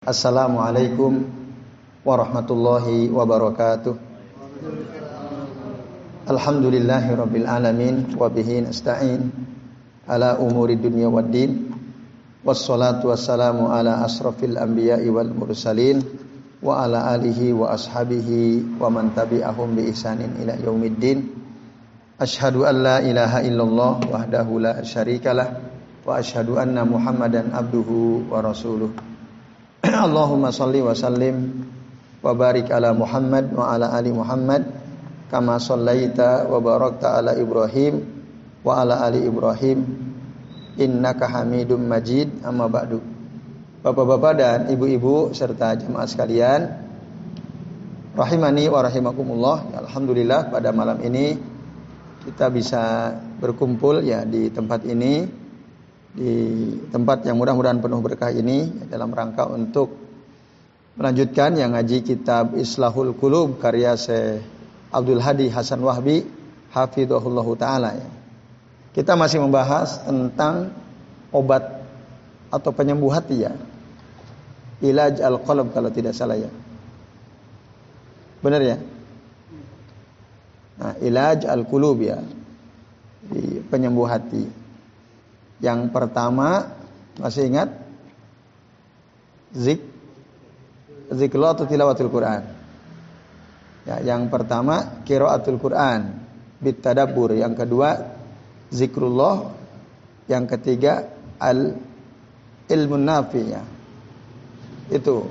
Assalamualaikum warahmatullahi wabarakatuh. Alhamdulillahi rabbil alamin wa nasta'in ala umuri dunya waddin. Wassalatu wassalamu ala asrafil anbiya'i wal mursalin wa ala alihi wa ashabihi wa man tabi'ahum bi ihsanin ila yaumiddin. Ashhadu an la ilaha illallah wahdahu la syarikalah wa ashhadu anna Muhammadan abduhu wa rasuluh. Allahumma salli wa sallim wa barik ala Muhammad wa ala ali Muhammad kama sallaita wa barakta ala Ibrahim wa ala ali Ibrahim innaka Hamidum Majid amma ba'du. Bapak-bapak dan ibu-ibu serta jemaah sekalian rahimani wa rahimakumullah. Alhamdulillah pada malam ini kita bisa berkumpul ya di tempat ini di tempat yang mudah-mudahan penuh berkah ini dalam rangka untuk melanjutkan yang ngaji kitab Islahul Qulub karya Syekh Abdul Hadi Hasan Wahbi hafizahullah taala ya. Kita masih membahas tentang obat atau penyembuh hati ya. Ilaj al-qalb kalau tidak salah ya. Benar ya? Nah, ilaj al-qulub ya. Di penyembuh hati. Yang pertama masih ingat zik zikrullah atau tilawatul Quran. Ya, yang pertama qiraatul Quran bitadabbur, yang kedua zikrullah, yang ketiga al ilmu nafi ya. Itu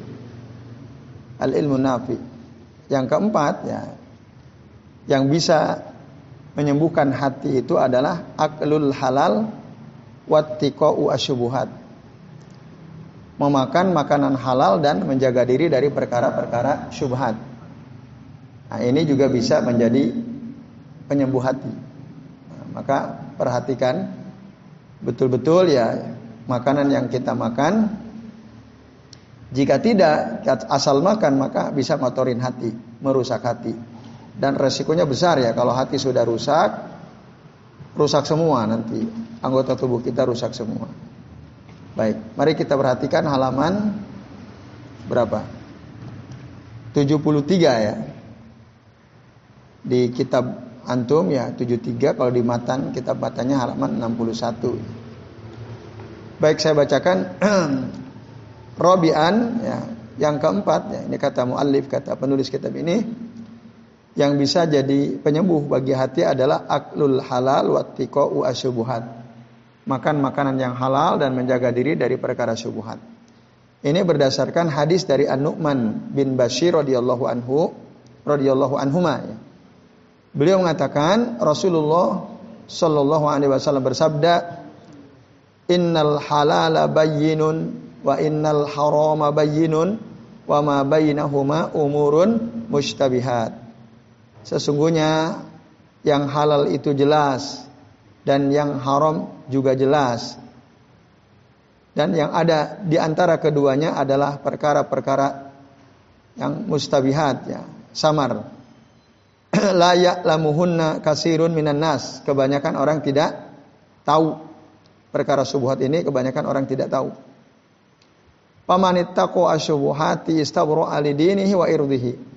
al ilmu nafi. Yang keempat ya yang bisa menyembuhkan hati itu adalah aklul halal wattiqa'u asyubuhat. Memakan makanan halal dan menjaga diri dari perkara-perkara syubhat. Nah, ini juga bisa menjadi penyembuh hati. Nah, maka perhatikan betul-betul ya makanan yang kita makan jika tidak asal makan maka bisa motorin hati, merusak hati. Dan resikonya besar ya kalau hati sudah rusak, rusak semua nanti anggota tubuh kita rusak semua. Baik, mari kita perhatikan halaman berapa? 73 ya. Di kitab antum ya 73 kalau di matan kitab matanya halaman 61. Baik saya bacakan Robian ya yang keempat ya ini kata muallif kata penulis kitab ini yang bisa jadi penyembuh bagi hati adalah aklul halal wa tiqa'u asyubuhat makan makanan yang halal dan menjaga diri dari perkara syubhat. Ini berdasarkan hadis dari An-Nu'man bin Bashir radhiyallahu anhu radhiyallahu anhuma ya. Beliau mengatakan Rasulullah sallallahu alaihi wasallam bersabda Innal halala bayyinun wa innal harama bayyinun wa ma bainahuma umurun mustabihat. Sesungguhnya yang halal itu jelas dan yang haram juga jelas. Dan yang ada di antara keduanya adalah perkara-perkara yang mustabihat ya, samar. Layak lamuhunna kasirun minan nas. Kebanyakan orang tidak tahu perkara subuhat ini, kebanyakan orang tidak tahu. Pamanittaqu asyubuhati istabru alidinihi wa irdihi.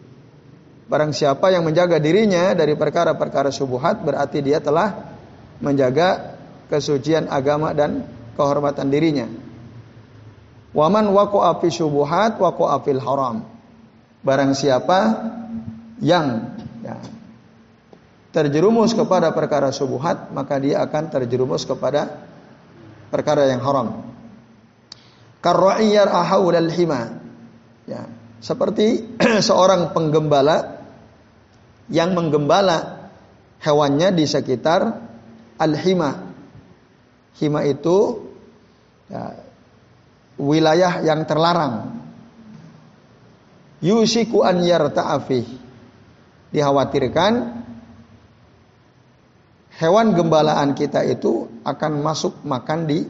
Barang siapa yang menjaga dirinya dari perkara-perkara subuhat berarti dia telah menjaga kesucian agama dan kehormatan dirinya. Waman waqa'a fi syubuhat waqa'a fil haram. Barang siapa yang ya, terjerumus kepada perkara subuhat, maka dia akan terjerumus kepada perkara yang haram. Karra'iyar ahawul al-hima. Ya, seperti seorang penggembala yang menggembala hewannya di sekitar al-hima. Hima itu ya, wilayah yang terlarang. Yusiku an yarta'afih. Dikhawatirkan hewan gembalaan kita itu akan masuk makan di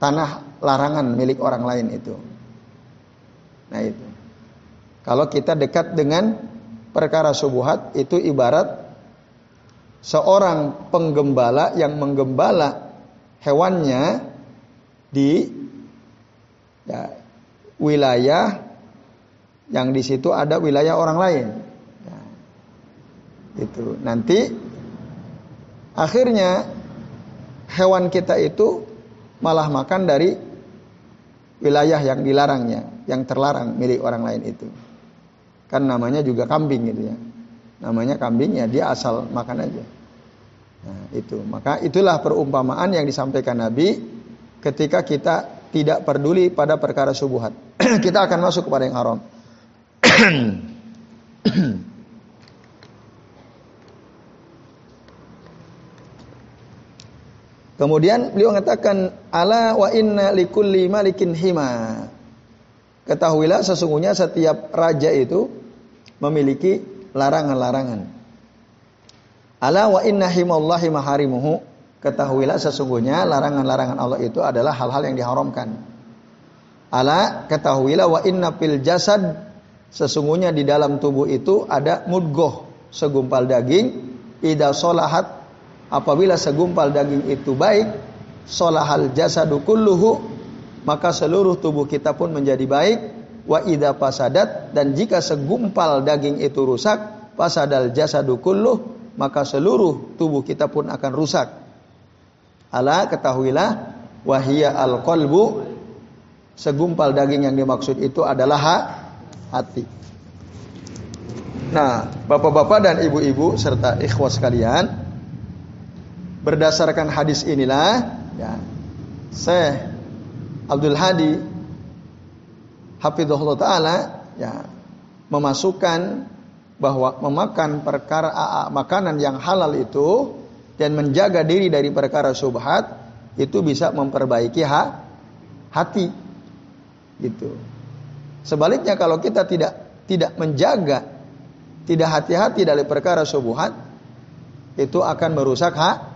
tanah larangan milik orang lain itu. Nah itu. Kalau kita dekat dengan perkara subuhat itu ibarat seorang penggembala yang menggembala hewannya di ya, wilayah yang di situ ada wilayah orang lain. Ya, itu nanti akhirnya hewan kita itu malah makan dari wilayah yang dilarangnya, yang terlarang milik orang lain itu. Kan namanya juga kambing gitu ya. Namanya kambing ya dia asal makan aja. Nah, itu. Maka itulah perumpamaan yang disampaikan Nabi ketika kita tidak peduli pada perkara subuhat. kita akan masuk kepada yang haram. Kemudian beliau mengatakan ala wa inna likulli malikin hima. Ketahuilah sesungguhnya setiap raja itu memiliki larangan-larangan. Ala wa inna himallahi maharimuhu. Ketahuilah sesungguhnya larangan-larangan Allah itu adalah hal-hal yang diharamkan. Ala ketahuilah wa inna fil jasad sesungguhnya di dalam tubuh itu ada mudgoh segumpal daging ida solahat apabila segumpal daging itu baik, solahal jasadu kulluhu, maka seluruh tubuh kita pun menjadi baik. Wa idza fasadat dan jika segumpal daging itu rusak, fasadal jasadu kulluh, maka seluruh tubuh kita pun akan rusak. Ala ketahuilah wahia al qalbu segumpal daging yang dimaksud itu adalah hati. Nah, bapak-bapak dan ibu-ibu serta ikhwas sekalian, Berdasarkan hadis inilah ya, Syekh Abdul Hadi Hafizullah taala ya memasukkan bahwa memakan perkara makanan yang halal itu dan menjaga diri dari perkara subhat itu bisa memperbaiki ha, hati gitu. Sebaliknya kalau kita tidak tidak menjaga tidak hati-hati dari perkara subhat itu akan merusak ha,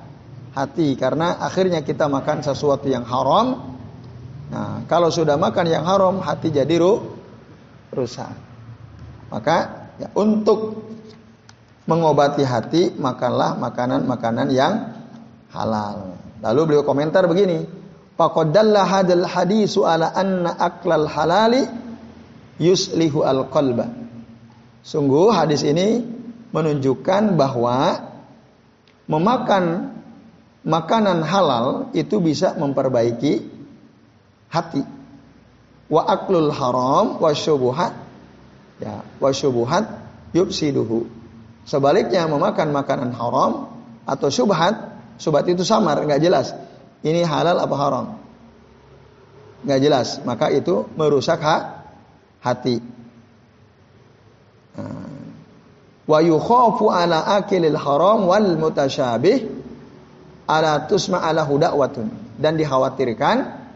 hati karena akhirnya kita makan sesuatu yang haram. Nah, kalau sudah makan yang haram, hati jadi ru rusak. Maka ya, untuk mengobati hati, makanlah makanan-makanan yang halal. Lalu beliau komentar begini, Faqaddalla hadal hadisu ala anna aklal halali yuslihu al qalba. Sungguh hadis ini menunjukkan bahwa memakan makanan halal itu bisa memperbaiki hati. Wa aklul haram wa syubuhat ya wa syubuhat yufsiduhu. Sebaliknya memakan makanan haram atau syubhat, syubhat itu samar, nggak jelas. Ini halal apa haram? Nggak jelas, maka itu merusak ha hati. Nah. Wa yukhafu ala akilil haram wal mutasyabih ala tusma ala hudawatun dan dikhawatirkan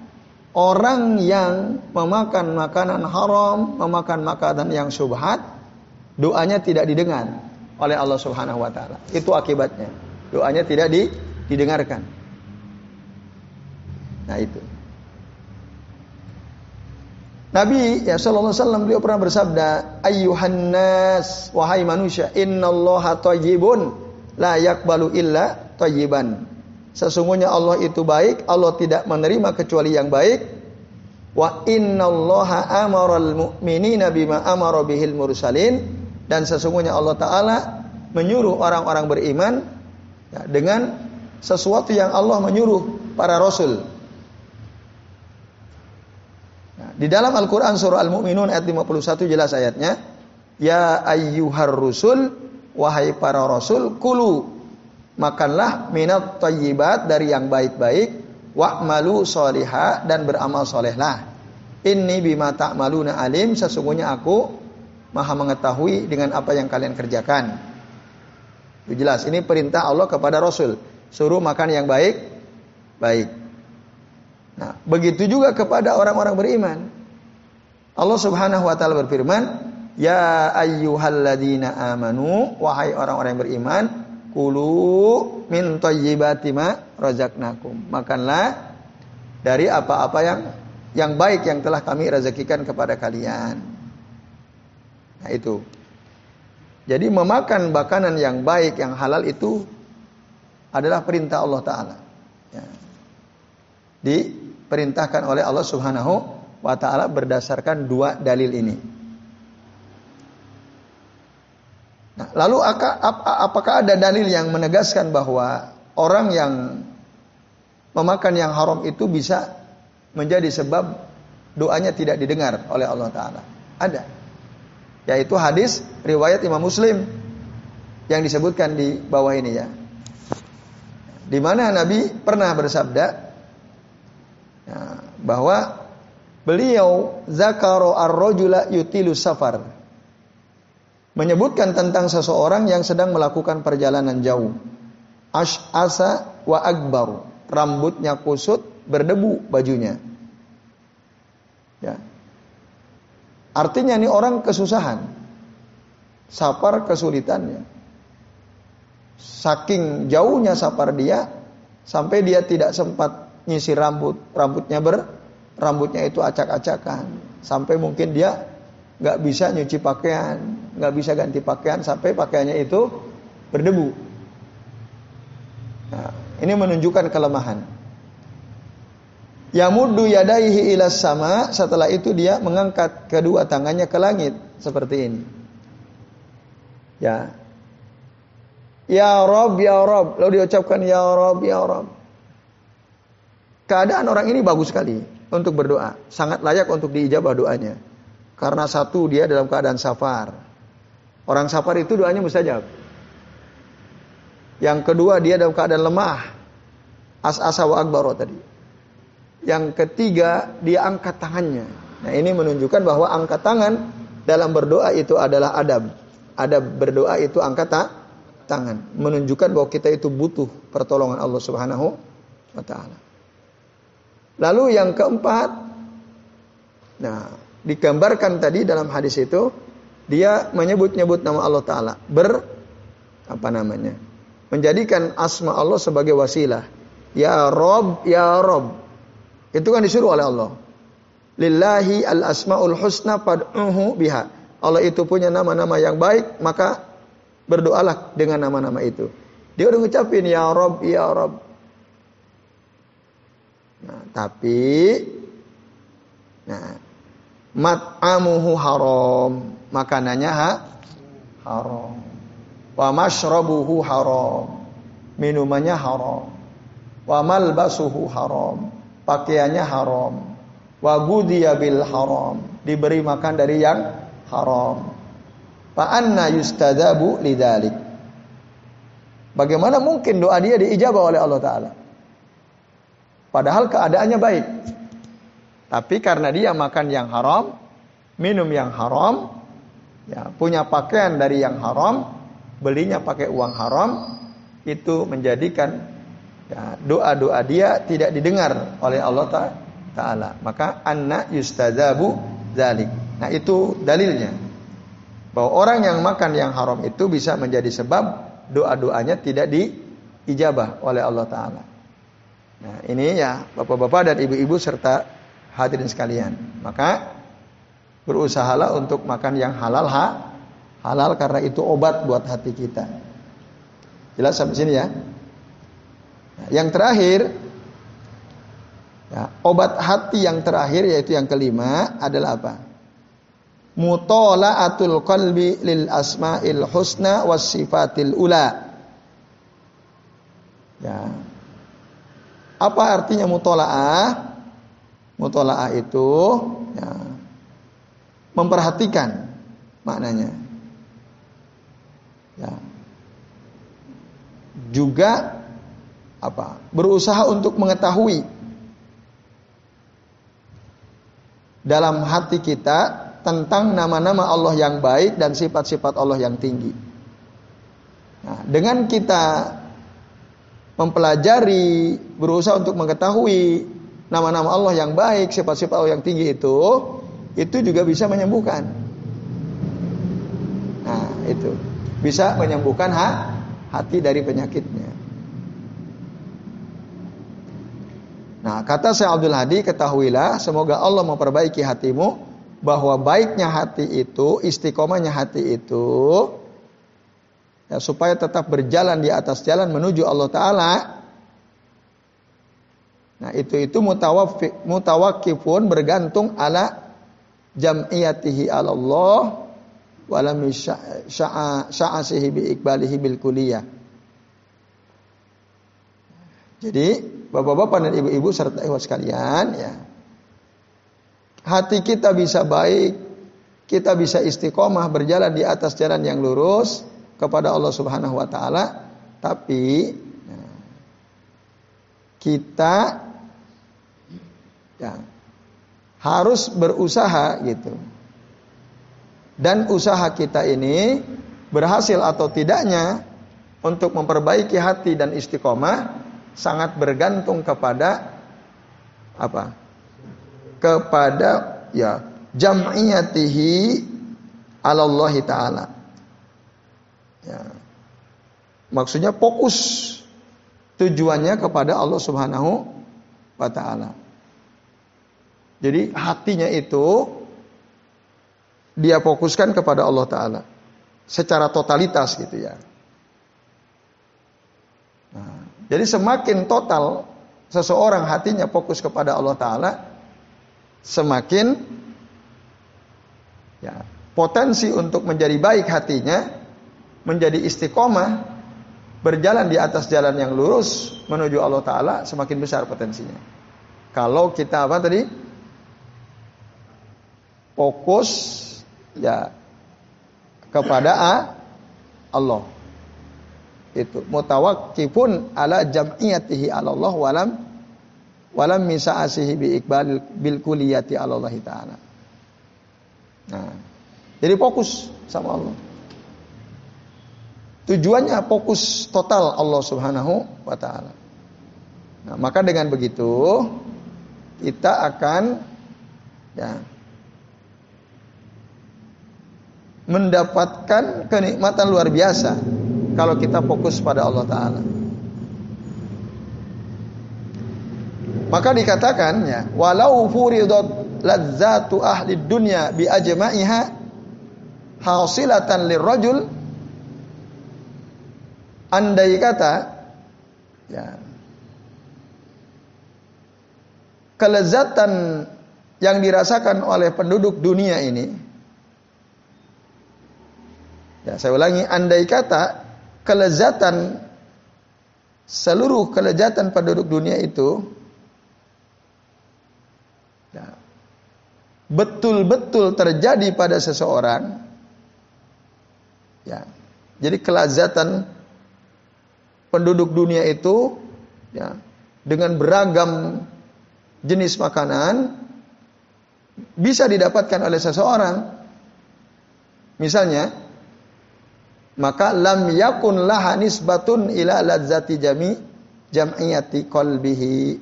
orang yang memakan makanan haram, memakan makanan yang subhat, doanya tidak didengar oleh Allah Subhanahu wa taala. Itu akibatnya. Doanya tidak di, didengarkan. Nah, itu. Nabi ya sallallahu alaihi wasallam beliau pernah bersabda, "Ayyuhan nas, wahai manusia, innallaha thayyibun la yaqbalu illa thayyiban." Sesungguhnya Allah itu baik, Allah tidak menerima kecuali yang baik. Wa innallaha amaral mu'minina bima amara bihil mursalin dan sesungguhnya Allah taala menyuruh orang-orang beriman ya, dengan sesuatu yang Allah menyuruh para rasul. Nah, di dalam Al-Qur'an surah Al-Mu'minun ayat 51 jelas ayatnya, ya ayyuhar rusul wahai para rasul kulu makanlah minat tayyibat dari yang baik-baik wa'malu soliha dan beramal solehlah. Ini bima ta'maluna alim sesungguhnya aku maha mengetahui dengan apa yang kalian kerjakan. Itu jelas ini perintah Allah kepada Rasul. Suruh makan yang baik baik. Nah begitu juga kepada orang-orang beriman. Allah Subhanahu wa taala berfirman ya ayyuhalladzina amanu wahai orang-orang yang beriman Kulu min thayyibati ma razaqnakum. Makanlah dari apa-apa yang yang baik yang telah kami rezekikan kepada kalian. Nah itu. Jadi memakan makanan yang baik, yang halal itu adalah perintah Allah Ta'ala. Ya. Diperintahkan oleh Allah Subhanahu wa taala berdasarkan dua dalil ini. Nah, lalu apakah ada dalil yang menegaskan bahwa orang yang memakan yang haram itu bisa menjadi sebab doanya tidak didengar oleh Allah taala? Ada. Yaitu hadis riwayat Imam Muslim yang disebutkan di bawah ini ya. Di mana Nabi pernah bersabda ya, bahwa beliau zakaro ar-rajula yutilu safar menyebutkan tentang seseorang yang sedang melakukan perjalanan jauh. Ash'asa wa akbar. Rambutnya kusut, berdebu bajunya. Ya. Artinya ini orang kesusahan. Sapar kesulitannya. Saking jauhnya sapar dia sampai dia tidak sempat nyisir rambut, rambutnya ber rambutnya itu acak-acakan. Sampai mungkin dia nggak bisa nyuci pakaian, nggak bisa ganti pakaian sampai pakaiannya itu berdebu. Nah, ini menunjukkan kelemahan. Yamuddu yadaihi ila sama, setelah itu dia mengangkat kedua tangannya ke langit seperti ini. Ya, Ya Rob, Ya Rob. Lalu diucapkan Ya Rob, Ya Rob. Keadaan orang ini bagus sekali untuk berdoa. Sangat layak untuk diijabah doanya. Karena satu dia dalam keadaan safar. Orang safar itu doanya mustajab. Yang kedua dia dalam keadaan lemah. As-asa wa akbaro tadi. Yang ketiga dia angkat tangannya. Nah ini menunjukkan bahwa angkat tangan dalam berdoa itu adalah adab. Adab berdoa itu angkat tak? tangan, menunjukkan bahwa kita itu butuh pertolongan Allah Subhanahu wa taala. Lalu yang keempat, nah, digambarkan tadi dalam hadis itu dia menyebut-nyebut nama Allah taala, ber apa namanya? menjadikan asma Allah sebagai wasilah. Ya Rob, ya Rob. Itu kan disuruh oleh Allah. Lillahi al asmaul husna fad'uhu biha. Allah itu punya nama-nama yang baik, maka Berdoalah dengan nama-nama itu. Dia udah ngucapin ya Rob, ya Rob. Nah, tapi nah, mat'amuhu haram, makanannya ha? haram. Wa mashrabuhu haram, minumannya haram. Wa malbasuhu haram, pakaiannya haram. Wa gudiya bil haram, diberi makan dari yang haram. Fa'anna yustadabu lidalik. Bagaimana mungkin doa dia diijabah oleh Allah Ta'ala? Padahal keadaannya baik. Tapi karena dia makan yang haram, minum yang haram, ya, punya pakaian dari yang haram, belinya pakai uang haram, itu menjadikan ya, doa-doa dia tidak didengar oleh Allah Ta'ala. Maka anna yustadabu zalik. Nah itu dalilnya bahwa orang yang makan yang haram itu bisa menjadi sebab doa-doanya tidak diijabah oleh Allah Taala. Nah ini ya bapak-bapak dan ibu-ibu serta hadirin sekalian. Maka berusahalah untuk makan yang halal ha? halal karena itu obat buat hati kita. Jelas sampai sini ya. Nah, yang terakhir ya, obat hati yang terakhir yaitu yang kelima adalah apa? mutalaatul qalbi lil asma'il husna was sifatil ula. Ya. Apa artinya mutolaah? Mutolaah itu ya, memperhatikan maknanya. Ya. Juga apa? Berusaha untuk mengetahui dalam hati kita tentang nama-nama Allah yang baik dan sifat-sifat Allah yang tinggi. Nah, dengan kita mempelajari, berusaha untuk mengetahui nama-nama Allah yang baik, sifat-sifat Allah yang tinggi itu, itu juga bisa menyembuhkan. Nah, itu bisa menyembuhkan hati dari penyakitnya. Nah, kata Syekh Abdul Hadi, ketahuilah semoga Allah memperbaiki hatimu bahwa baiknya hati itu, istiqomahnya hati itu ya, supaya tetap berjalan di atas jalan menuju Allah taala Nah, itu itu mutawakifun bergantung ala jam'iyatihi ala Allah walam sya'asihi bi ikbalihi bil kuliyah. Jadi, Bapak-bapak dan ibu-ibu serta ikhwas sekalian ya. Hati kita bisa baik, kita bisa istiqomah berjalan di atas jalan yang lurus kepada Allah Subhanahu wa taala, tapi ya, kita ya, harus berusaha gitu. Dan usaha kita ini berhasil atau tidaknya untuk memperbaiki hati dan istiqomah sangat bergantung kepada apa? Kepada ya jam'iyatihi Allah taala. Ya. Maksudnya fokus tujuannya kepada Allah Subhanahu wa taala. Jadi hatinya itu dia fokuskan kepada Allah Ta'ala. Secara totalitas gitu ya. Nah, jadi semakin total seseorang hatinya fokus kepada Allah Ta'ala. Semakin ya, potensi untuk menjadi baik hatinya. Menjadi istiqomah. Berjalan di atas jalan yang lurus menuju Allah Ta'ala semakin besar potensinya. Kalau kita apa tadi? Fokus ya kepada Allah. Itu mutawakkifun ala jam'iyatihi ala Allah walam walam misa'asihi bi iqbal bil kuliyati ala Allah taala. Nah, jadi fokus sama Allah. Tujuannya fokus total Allah Subhanahu wa taala. Nah, maka dengan begitu kita akan ya mendapatkan kenikmatan luar biasa kalau kita fokus pada Allah taala. Maka dikatakan ya, walau furidat ladzatu ahli dunya bi ajma'iha hasilatan lirrajul andai kata ya kelezatan yang dirasakan oleh penduduk dunia ini Ya, saya ulangi, andai kata kelezatan seluruh kelezatan penduduk dunia itu ya, betul-betul terjadi pada seseorang, ya, jadi kelezatan penduduk dunia itu ya, dengan beragam jenis makanan bisa didapatkan oleh seseorang. Misalnya, maka lam yakun laha nisbatun ila ladzati jami jam'iyati qalbihi.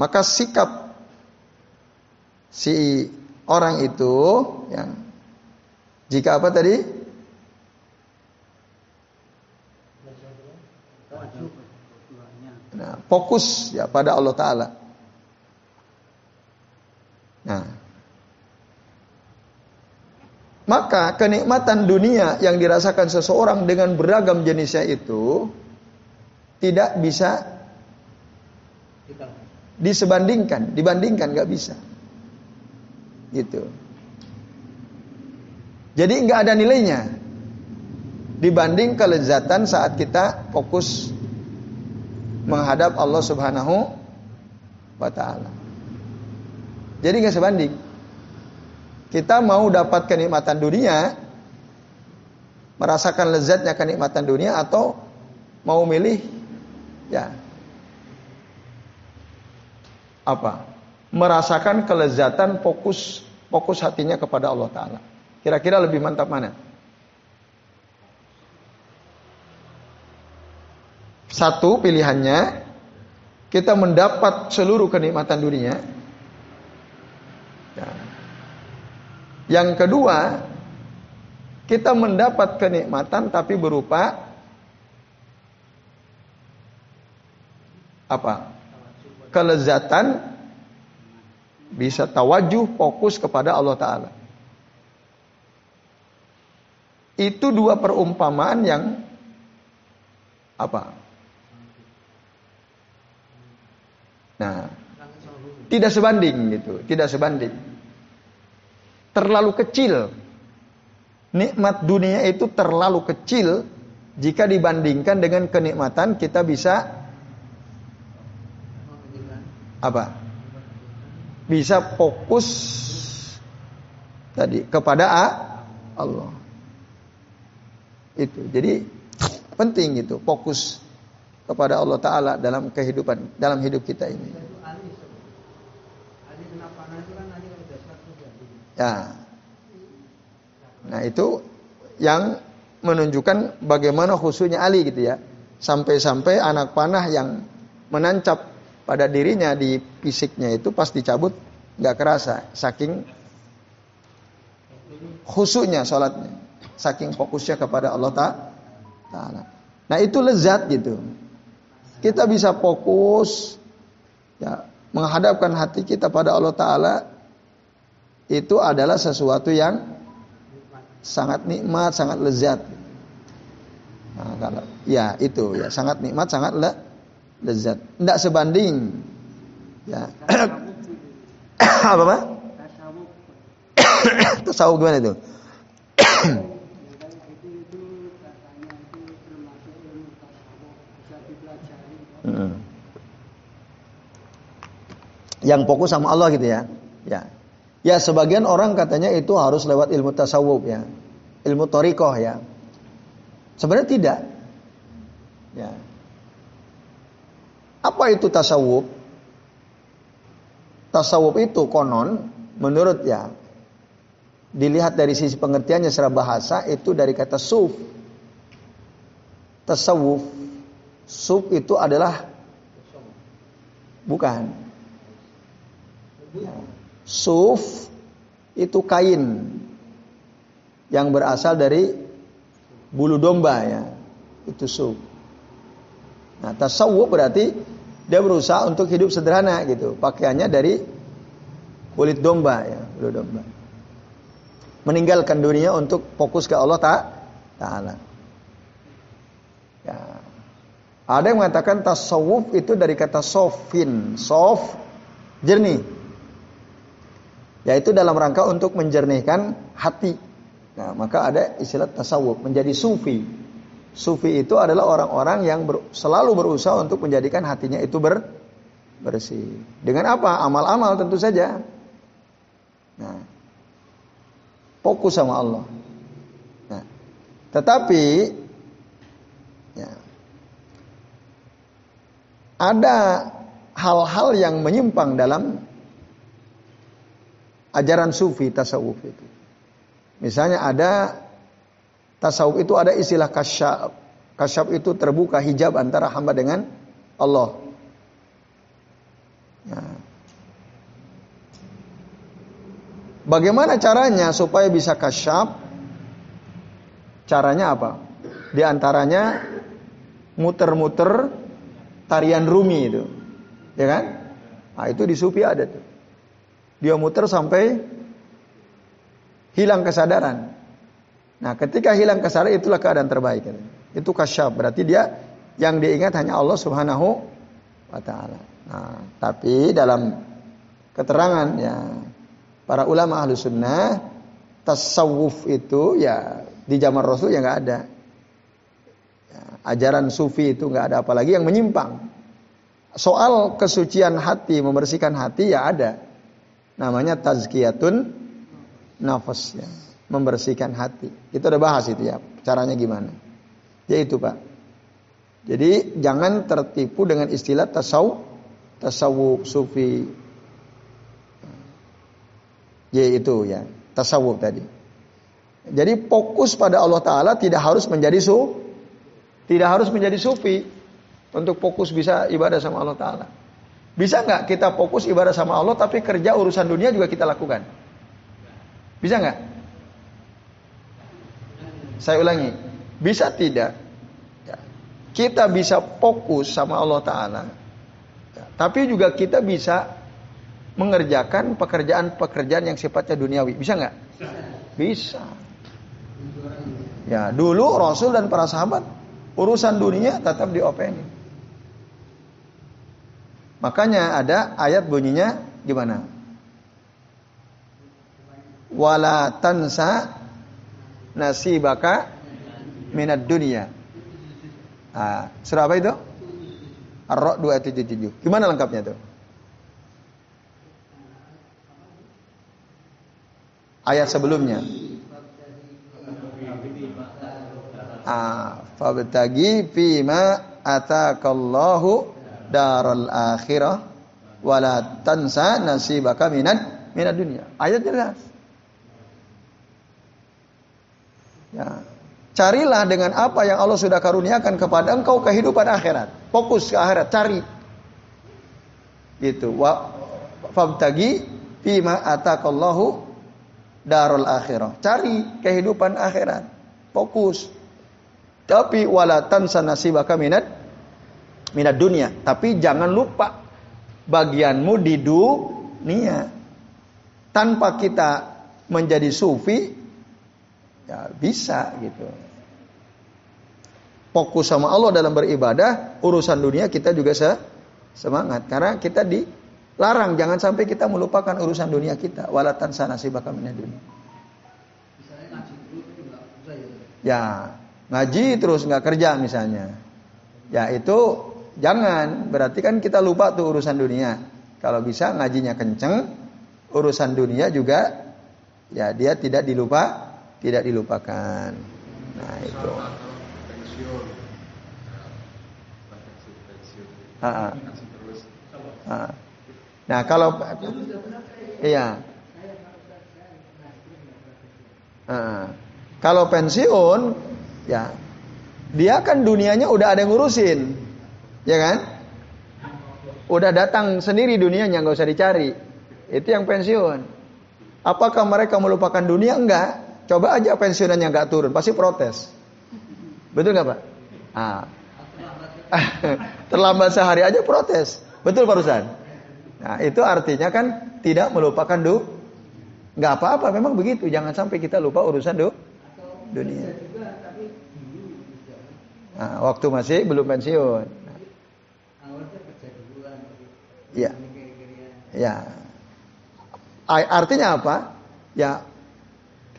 Maka sikap si orang itu yang jika apa tadi? Nah, fokus ya pada Allah taala. Nah maka kenikmatan dunia yang dirasakan seseorang dengan beragam jenisnya itu tidak bisa disebandingkan, dibandingkan nggak bisa. Gitu. Jadi nggak ada nilainya dibanding kelezatan saat kita fokus menghadap Allah Subhanahu wa taala. Jadi nggak sebanding. Kita mau dapat kenikmatan dunia, merasakan lezatnya kenikmatan dunia atau mau milih ya apa? Merasakan kelezatan fokus fokus hatinya kepada Allah taala. Kira-kira lebih mantap mana? Satu pilihannya kita mendapat seluruh kenikmatan dunia. Yang kedua, kita mendapat kenikmatan tapi berupa apa? Kelezatan bisa tawajuh fokus kepada Allah taala. Itu dua perumpamaan yang apa? Nah, tidak sebanding gitu, tidak sebanding. Terlalu kecil. Nikmat dunia itu terlalu kecil jika dibandingkan dengan kenikmatan kita bisa apa? Bisa fokus tadi kepada Allah. Itu. Jadi penting itu fokus kepada Allah taala dalam kehidupan dalam hidup kita ini. Ya. Nah, itu yang menunjukkan bagaimana khususnya Ali gitu ya. Sampai-sampai anak panah yang menancap pada dirinya di fisiknya itu pas dicabut nggak kerasa saking khusyuknya sholatnya saking fokusnya kepada Allah Taala. Nah itu lezat gitu. Kita bisa fokus ya menghadapkan hati kita pada Allah Taala itu adalah sesuatu yang sangat nikmat, sangat lezat. Nah, kalau ya itu ya sangat nikmat, sangat le, lezat. Tidak sebanding. Ya. apa pak? Tasawuf gimana itu? Yang fokus sama Allah gitu ya. Ya. Ya sebagian orang katanya itu harus lewat ilmu tasawuf ya. Ilmu torikoh ya. Sebenarnya tidak. Ya. Apa itu tasawuf? Tasawuf itu konon menurut ya dilihat dari sisi pengertiannya secara bahasa itu dari kata suf. Tasawuf. Suf itu adalah bukan. Suf itu kain yang berasal dari bulu domba ya. Itu suf. Nah, tasawuf berarti dia berusaha untuk hidup sederhana gitu. Pakaiannya dari kulit domba ya, bulu domba. Meninggalkan dunia untuk fokus ke Allah ta taala. Ya. Ada yang mengatakan tasawuf itu dari kata sofin, sof jernih. Yaitu dalam rangka untuk menjernihkan hati. Nah, maka ada istilah tasawuf, menjadi sufi. Sufi itu adalah orang-orang yang ber, selalu berusaha untuk menjadikan hatinya itu ber, bersih. Dengan apa? Amal-amal tentu saja. Nah, fokus sama Allah. Nah, tetapi ya, ada hal-hal yang menyimpang dalam ajaran sufi tasawuf itu. Misalnya ada Tasawuf itu ada istilah kasyaf. Kasyaf itu terbuka hijab antara hamba dengan Allah. Ya. Bagaimana caranya supaya bisa kasyaf? Caranya apa? Di antaranya muter-muter tarian Rumi itu. Ya kan? Nah, itu di Sufi ada tuh. Dia muter sampai hilang kesadaran. Nah, ketika hilang kesadaran itulah keadaan terbaik. Itu kasyaf, berarti dia yang diingat hanya Allah Subhanahu wa taala. Nah, tapi dalam keterangan ya para ulama ahlu sunnah tasawuf itu ya di zaman Rasul ya nggak ada. Ya, ajaran sufi itu nggak ada apalagi yang menyimpang. Soal kesucian hati, membersihkan hati ya ada. Namanya tazkiyatun nafas ya membersihkan hati. Itu ada bahas itu ya, caranya gimana. Ya itu Pak. Jadi jangan tertipu dengan istilah tasawuf, tasawuf sufi. Ya itu ya, tasawuf tadi. Jadi fokus pada Allah Taala tidak harus menjadi su, tidak harus menjadi sufi untuk fokus bisa ibadah sama Allah Taala. Bisa nggak kita fokus ibadah sama Allah tapi kerja urusan dunia juga kita lakukan? Bisa nggak? Saya ulangi, bisa tidak? Ya. Kita bisa fokus sama Allah Ta'ala. Ya. Tapi juga kita bisa mengerjakan pekerjaan-pekerjaan yang sifatnya duniawi. Bisa nggak? Bisa. Ya, dulu Rasul dan para sahabat urusan dunia tetap diopenin. Makanya ada ayat bunyinya gimana? Wala tansa nasibaka minad dunia. Ah, surah apa itu? Ar-Ra' 277. Gimana lengkapnya tuh? Ayat sebelumnya. Ah, fabtagi fima atakallahu daral akhirah wala tansa nasibaka minad minad dunia. Ayat jelas. Ya. Carilah dengan apa yang Allah sudah karuniakan kepada engkau kehidupan akhirat. Fokus ke akhirat, cari. Gitu. Wa fabtagi fima atakallahu darul akhirah. Cari kehidupan akhirat. Fokus. Tapi wala tansa nasibaka minat minat dunia. Tapi jangan lupa bagianmu di dunia. Tanpa kita menjadi sufi, ya bisa gitu. Fokus sama Allah dalam beribadah, urusan dunia kita juga se semangat. Karena kita dilarang jangan sampai kita melupakan urusan dunia kita. Walatan sana sih bakal dunia. Ya, ngaji terus nggak kerja misalnya. Ya itu Jangan, berarti kan kita lupa tuh urusan dunia. Kalau bisa ngajinya kenceng, urusan dunia juga ya dia tidak dilupa, tidak dilupakan. Nah, itu. Nah, kalau iya. kalau pensiun ya dia kan dunianya udah ada yang ngurusin. Ya kan? Udah datang sendiri dunianya nggak usah dicari. Itu yang pensiun. Apakah mereka melupakan dunia? Enggak. Coba aja pensiunannya nggak turun, pasti protes. Betul nggak pak? Ah. Terlambat sehari aja protes. Betul Pak Rusan? Nah itu artinya kan tidak melupakan du. Nggak apa-apa, memang begitu. Jangan sampai kita lupa urusan du dunia. Nah, waktu masih belum pensiun. Ya. Ya. Artinya apa? Ya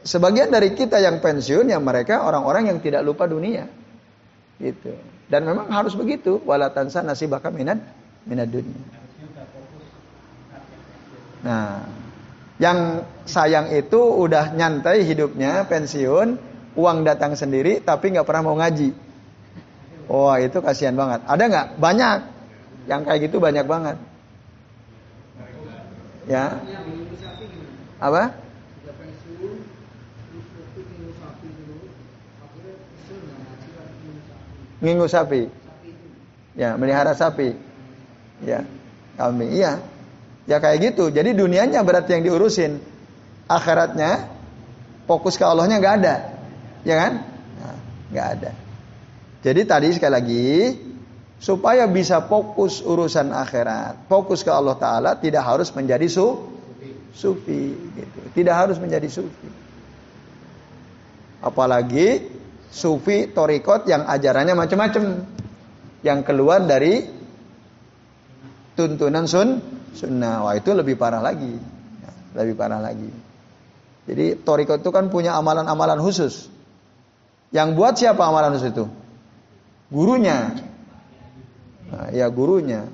sebagian dari kita yang pensiun yang mereka orang-orang yang tidak lupa dunia. Gitu. Dan memang harus begitu. Walatansa nasibaka minad minad dunia. Nah, yang sayang itu udah nyantai hidupnya, pensiun, uang datang sendiri, tapi nggak pernah mau ngaji. Wah itu kasihan banget. Ada nggak? Banyak. Yang kayak gitu banyak banget. Ya. Apa? Ngingu sapi. Ya, melihara sapi. Ya, kami iya. Ya kayak gitu. Jadi dunianya berarti yang diurusin. Akhiratnya fokus ke Allahnya nggak ada. Ya kan? Nah, nggak ada. Jadi tadi sekali lagi supaya bisa fokus urusan akhirat, fokus ke Allah Taala, tidak harus menjadi su sufi, gitu. tidak harus menjadi sufi. Apalagi sufi torikot yang ajarannya macam-macam, yang keluar dari tuntunan sun sunnah, wah itu lebih parah lagi, lebih parah lagi. Jadi torikot itu kan punya amalan-amalan khusus. Yang buat siapa amalan khusus itu? Gurunya, Nah, ya gurunya.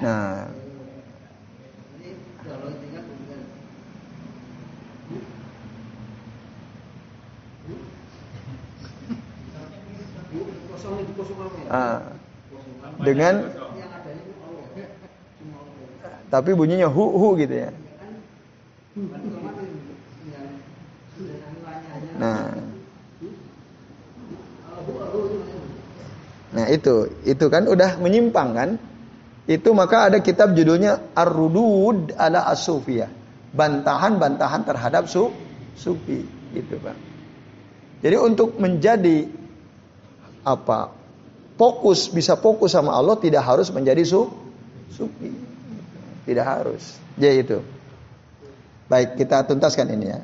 Nah, Ah, dengan tapi bunyinya hu hu gitu ya. Nah. Nah, itu itu kan udah menyimpang kan? Itu maka ada kitab judulnya Ar-Rudud ala As-Sufiyah. Bantahan-bantahan terhadap su sufi gitu, Pak. Jadi untuk menjadi apa? Fokus bisa fokus sama Allah tidak harus menjadi su sufi. Tidak harus. Jadi itu. Baik, kita tuntaskan ini ya.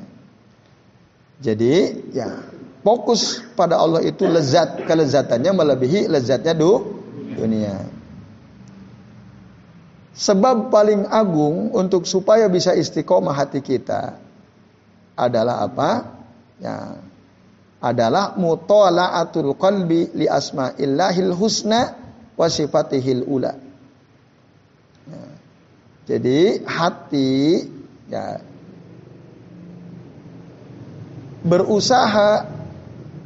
Jadi ya fokus pada Allah itu lezat kelezatannya melebihi lezatnya du, dunia. Sebab paling agung untuk supaya bisa istiqomah hati kita adalah apa? Ya, adalah mutala'atul qalbi li asma'illahil husna wa sifatihil ula. Ya. Jadi hati ya berusaha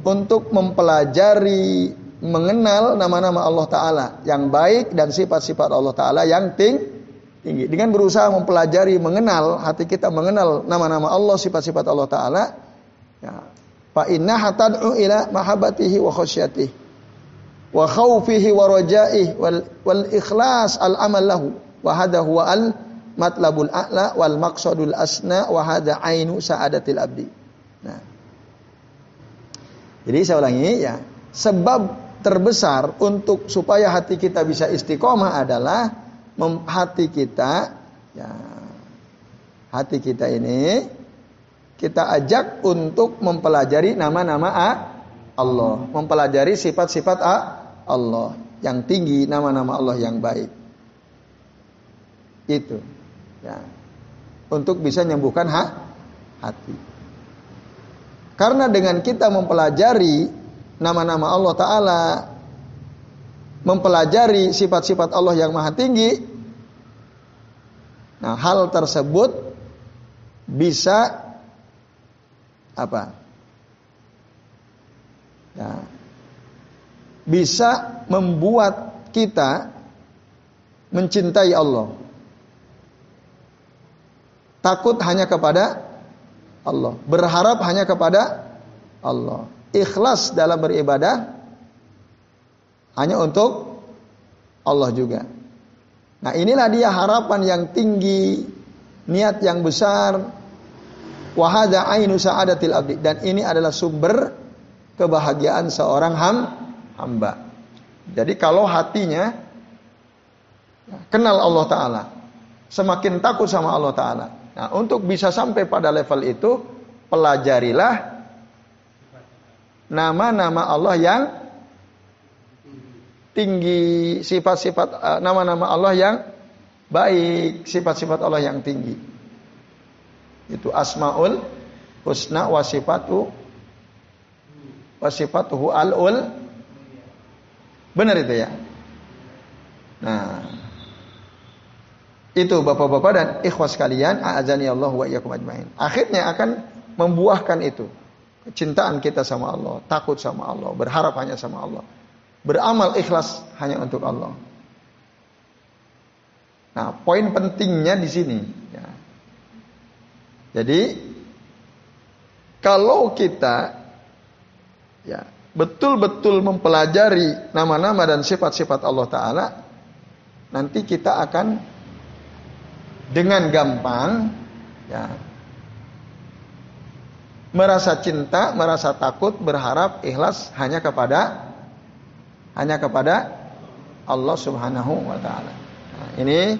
untuk mempelajari mengenal nama-nama Allah Ta'ala yang baik dan sifat-sifat Allah Ta'ala yang ting tinggi. Dengan berusaha mempelajari, mengenal, hati kita mengenal nama-nama Allah, sifat-sifat Allah Ta'ala. Ya. Inna hatad'u ila mahabbatihi wa khasyatihi wa khawfihi wa rajaihi wal, wal ikhlas al amal lahu wa hadha huwa al matlabul a'la wal maqsadul asna wa hadha ainu sa'adatil abdi. Jadi saya ulangi ya, sebab terbesar untuk supaya hati kita bisa istiqomah adalah hati kita ya hati kita ini kita ajak untuk mempelajari nama-nama Allah, mempelajari sifat-sifat Allah yang tinggi, nama-nama Allah yang baik. Itu. Ya. Untuk bisa menyembuhkan hati. Karena dengan kita mempelajari nama-nama Allah Ta'ala, mempelajari sifat-sifat Allah yang maha tinggi, nah hal tersebut bisa apa? Ya, bisa membuat kita mencintai Allah. Takut hanya kepada Allah, berharap hanya kepada Allah ikhlas dalam beribadah hanya untuk Allah juga. Nah, inilah dia harapan yang tinggi, niat yang besar. Wahada ainu sa'adatil abdi dan ini adalah sumber kebahagiaan seorang ham, hamba. Jadi kalau hatinya kenal Allah taala, semakin takut sama Allah taala. Nah, untuk bisa sampai pada level itu, pelajarilah nama-nama Allah yang tinggi, sifat-sifat eh, nama-nama Allah yang baik, sifat-sifat Allah yang tinggi. Itu asmaul husna wa sifatu wa sifatuhu al-ul. Benar itu ya? Nah, itu Bapak-bapak dan ikhwas kalian, a'azani Allah wa iyyakum ajmain. Akhirnya akan membuahkan itu. Kecintaan kita sama Allah, takut sama Allah, berharap hanya sama Allah. Beramal ikhlas hanya untuk Allah. Nah, poin pentingnya di sini. Ya. Jadi, kalau kita ya betul-betul mempelajari nama-nama dan sifat-sifat Allah Taala, nanti kita akan dengan gampang ya merasa cinta, merasa takut, berharap, ikhlas hanya kepada hanya kepada Allah Subhanahu wa taala. Nah, ini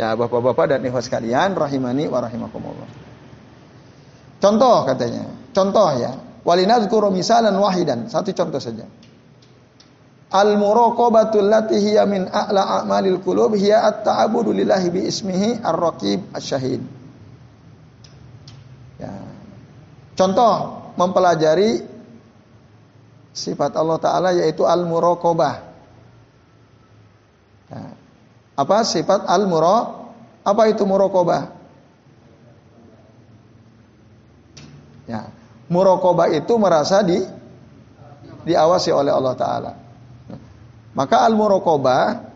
ya Bapak-bapak dan ikhwas sekalian rahimani wa rahimakumullah. Contoh katanya, contoh ya. Walinadzkuru misalan wahidan, satu contoh saja. Al muraqabatul lati hiya min a'la a'malil qulub hiya at-ta'abudu lillahi bi ismihi ar-raqib asy-syahid. Contoh mempelajari sifat Allah Ta'ala yaitu al-muraqabah. Ya. Apa sifat al-mura? Apa itu muraqabah? Ya. Muraqabah itu merasa di diawasi oleh Allah Ta'ala. Maka al-muraqabah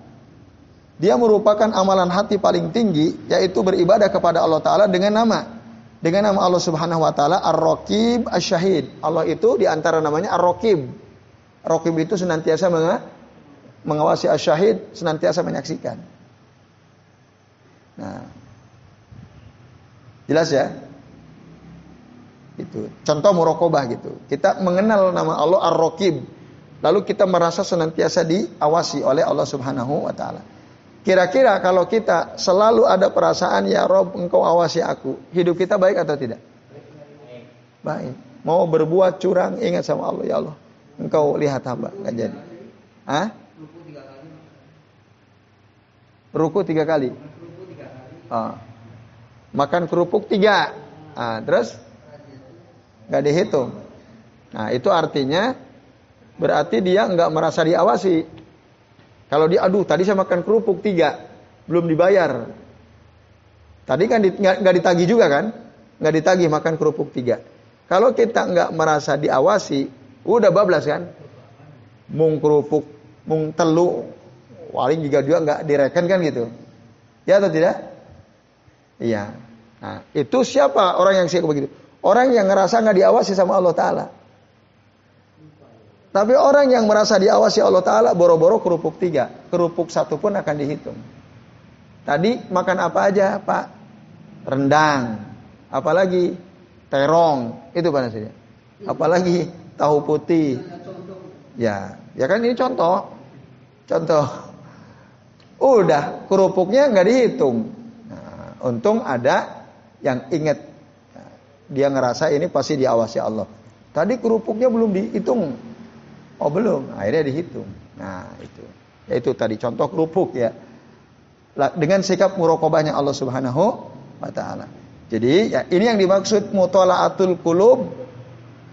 dia merupakan amalan hati paling tinggi yaitu beribadah kepada Allah Ta'ala dengan nama dengan nama Allah Subhanahu wa taala Ar-Raqib Asy-Syahid. Allah itu di antara namanya Ar-Raqib. Raqib itu senantiasa mengawasi Asy-Syahid, senantiasa menyaksikan. Nah. Jelas ya? Itu. Contoh muraqabah gitu. Kita mengenal nama Allah Ar-Raqib. Lalu kita merasa senantiasa diawasi oleh Allah Subhanahu wa taala. Kira-kira kalau kita selalu ada perasaan ya Rob engkau awasi aku, hidup kita baik atau tidak? Baik. mau berbuat curang ingat sama Allah ya Allah. Engkau lihat hamba nggak jadi. Hah? Ruku tiga kali. Ah. Makan kerupuk tiga. Ah, terus nggak dihitung. Nah itu artinya berarti dia nggak merasa diawasi. Kalau dia aduh tadi saya makan kerupuk tiga belum dibayar. Tadi kan nggak ditagih juga kan? Nggak ditagih makan kerupuk tiga. Kalau kita nggak merasa diawasi, udah bablas kan? Mung kerupuk, mung telu, paling juga juga nggak direken kan gitu. Ya atau tidak? Iya. Nah, itu siapa orang yang siap begitu? Orang yang ngerasa nggak diawasi sama Allah Taala. Tapi orang yang merasa diawasi Allah Taala boro-boro kerupuk tiga, kerupuk satu pun akan dihitung. Tadi makan apa aja Pak? Rendang, apalagi terong, itu pada saja. Apalagi tahu putih. Ya, ya kan ini contoh, contoh. Udah kerupuknya nggak dihitung. Nah, untung ada yang ingat nah, dia ngerasa ini pasti diawasi Allah. Tadi kerupuknya belum dihitung. Oh belum, akhirnya dihitung. Nah itu, ya itu tadi contoh kerupuk ya. Dengan sikap murokobahnya Allah Subhanahu wa taala. Jadi ya ini yang dimaksud mutalaatul qulub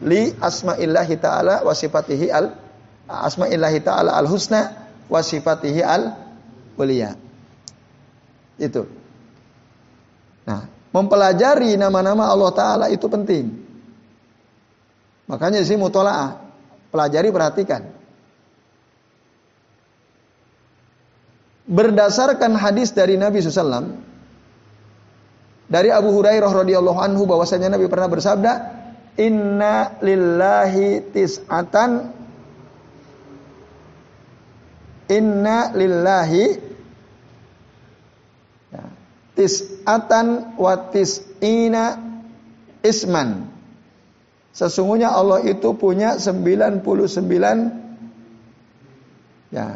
li asma'illahi taala wa sifatihi al asma'illahi taala al husna wa sifatihi al kuliah. Itu. Nah, mempelajari nama-nama Allah Ta'ala itu penting. Makanya sih mutola'ah. Pelajari, perhatikan. Berdasarkan hadis dari Nabi SAW, dari Abu Hurairah radhiyallahu anhu bahwasanya Nabi pernah bersabda, Inna lillahi tis'atan Inna lillahi tis'atan wa tis'ina isman. Sesungguhnya Allah itu punya 99 ya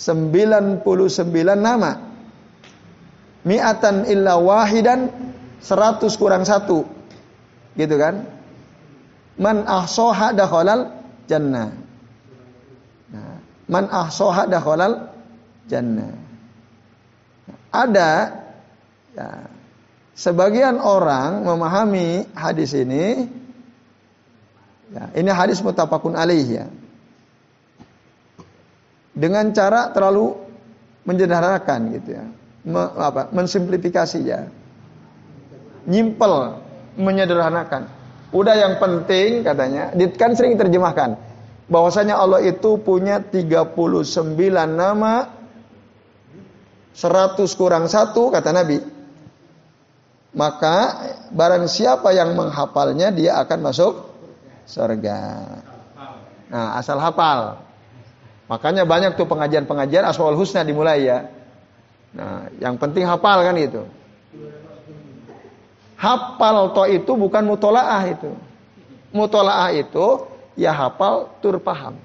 99 nama. Mi'atan illa wahidan 100 kurang satu. Gitu kan? Man ahsoha dakhalal jannah. Nah, man ahsoha dakhalal jannah. Ada ya, sebagian orang memahami hadis ini ya, ini hadis mutafakun alaih ya. Dengan cara terlalu menjederhanakan gitu ya. Me, apa, mensimplifikasi ya. Nyimpel, menyederhanakan. Udah yang penting katanya, kan sering terjemahkan bahwasanya Allah itu punya 39 nama 100 kurang satu kata Nabi. Maka barang siapa yang menghafalnya dia akan masuk surga. Nah, asal hafal. Makanya banyak tuh pengajian-pengajian asmaul husna dimulai ya. Nah, yang penting hafal kan itu. Hafal to itu bukan mutolaah itu. Mutolaah itu ya hafal tur paham.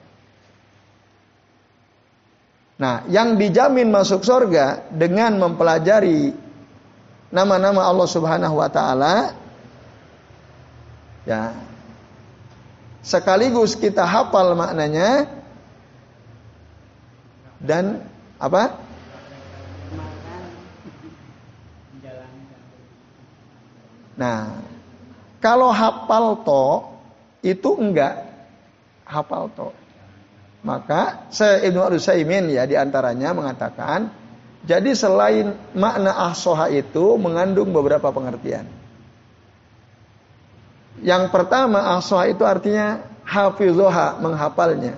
Nah, yang dijamin masuk surga dengan mempelajari nama-nama Allah Subhanahu wa taala ya. Sekaligus kita hafal maknanya dan apa? Nah, kalau hafal to itu enggak hafal to. Maka saya Ibnu Utsaimin ya di antaranya mengatakan, jadi selain makna ahsoha itu mengandung beberapa pengertian. Yang pertama ahsoha itu artinya hafizoha menghafalnya.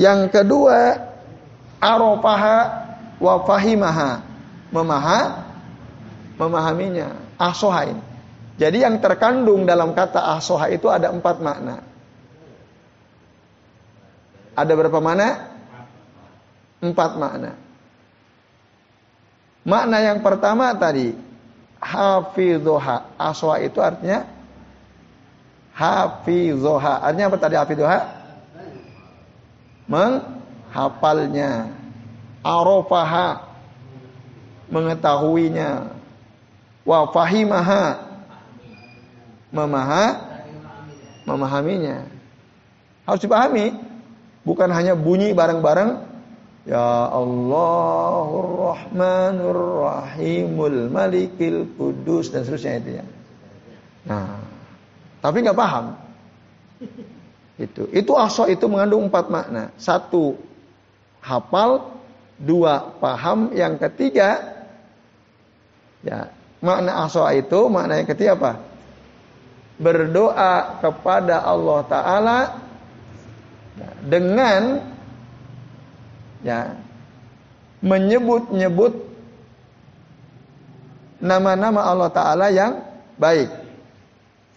Yang kedua arofaha wa fahimaha memaha memahaminya ahsoha ini. Jadi yang terkandung dalam kata ahsoha itu ada empat makna. Ada berapa mana? Empat makna. Makna yang pertama tadi hafidhoha. Aswa itu artinya hafidhoha. Artinya apa tadi hafidhoha? Menghafalnya. Arofaha. Mengetahuinya. Wa fahimaha memaha memahaminya. Harus dipahami. Bukan hanya bunyi bareng-bareng Ya Allahur Rahmanur Rahimul Malikil Kudus dan seterusnya itu ya. Nah, tapi nggak paham. Itu. Itu aso itu mengandung empat makna. Satu, hafal. Dua, paham. Yang ketiga, ya makna aso itu makna yang ketiga apa? Berdoa kepada Allah Taala dengan ya menyebut-nyebut nama-nama Allah taala yang baik.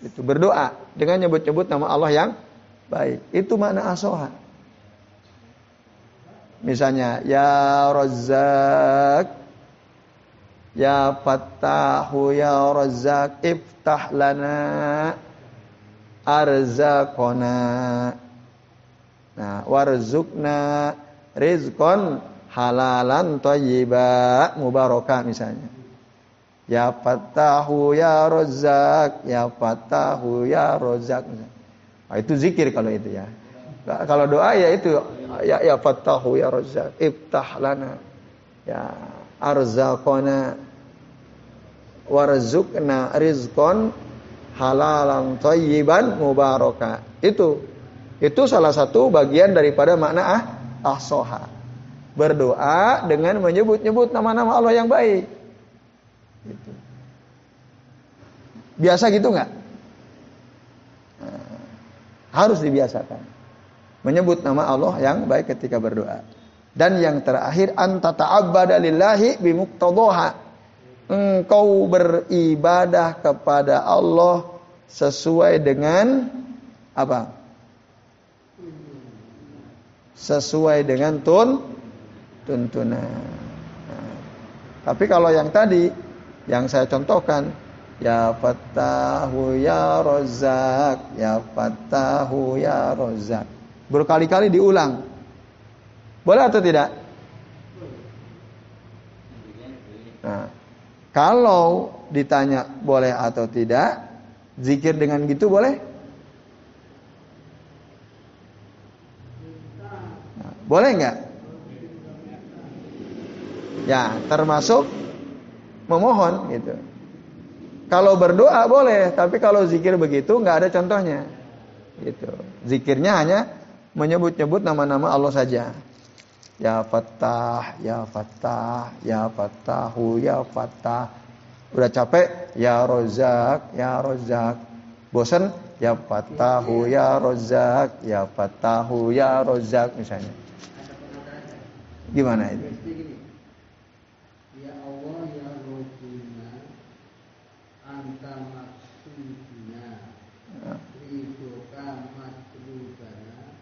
Itu berdoa dengan nyebut-nyebut nama Allah yang baik. Itu makna asoha. Misalnya ya Razzaq ya Fattahu ya Razzaq iftah lana arzaqona. Nah, warzukna rizkon halalan thayyiba mubarakah misalnya. Ya Fattahu ya Razzaq, ya Fattahu ya Razzaq. Nah, itu zikir kalau itu ya. Nah, kalau doa ya itu ya ya Fattahu ya Razzaq, iftah lana. Ya arzaqana warzuqna rizqan halalan thayyiban mubarakah. Itu itu salah satu bagian daripada makna ah ahsoha. Berdoa dengan menyebut-nyebut nama-nama Allah yang baik. Gitu. Biasa gitu nggak? Nah, harus dibiasakan. Menyebut nama Allah yang baik ketika berdoa. Dan yang terakhir anta ta'abbada lillahi bimuqtadhaha. Engkau beribadah kepada Allah sesuai dengan apa? Sesuai dengan tun tuntunan. Nah, tapi kalau yang tadi yang saya contohkan ya fatahu ya rozak ya fatahu ya rozak berkali-kali diulang. Boleh atau tidak? Nah, kalau ditanya boleh atau tidak, zikir dengan gitu boleh? Boleh nggak? Ya, termasuk memohon gitu. Kalau berdoa boleh, tapi kalau zikir begitu nggak ada contohnya. Gitu. Zikirnya hanya menyebut-nyebut nama-nama Allah saja. Ya Fattah, Ya Fattah, Ya Fattahu, Ya Fattah. Udah capek, Ya Rozak, Ya Rozak. Bosan, Ya Fattahu, Ya Rozak, Ya Fattahu, Ya Rozak misalnya. Gimana itu? Ya Allah ya Rabbuna anta maksudina ridoka matlubana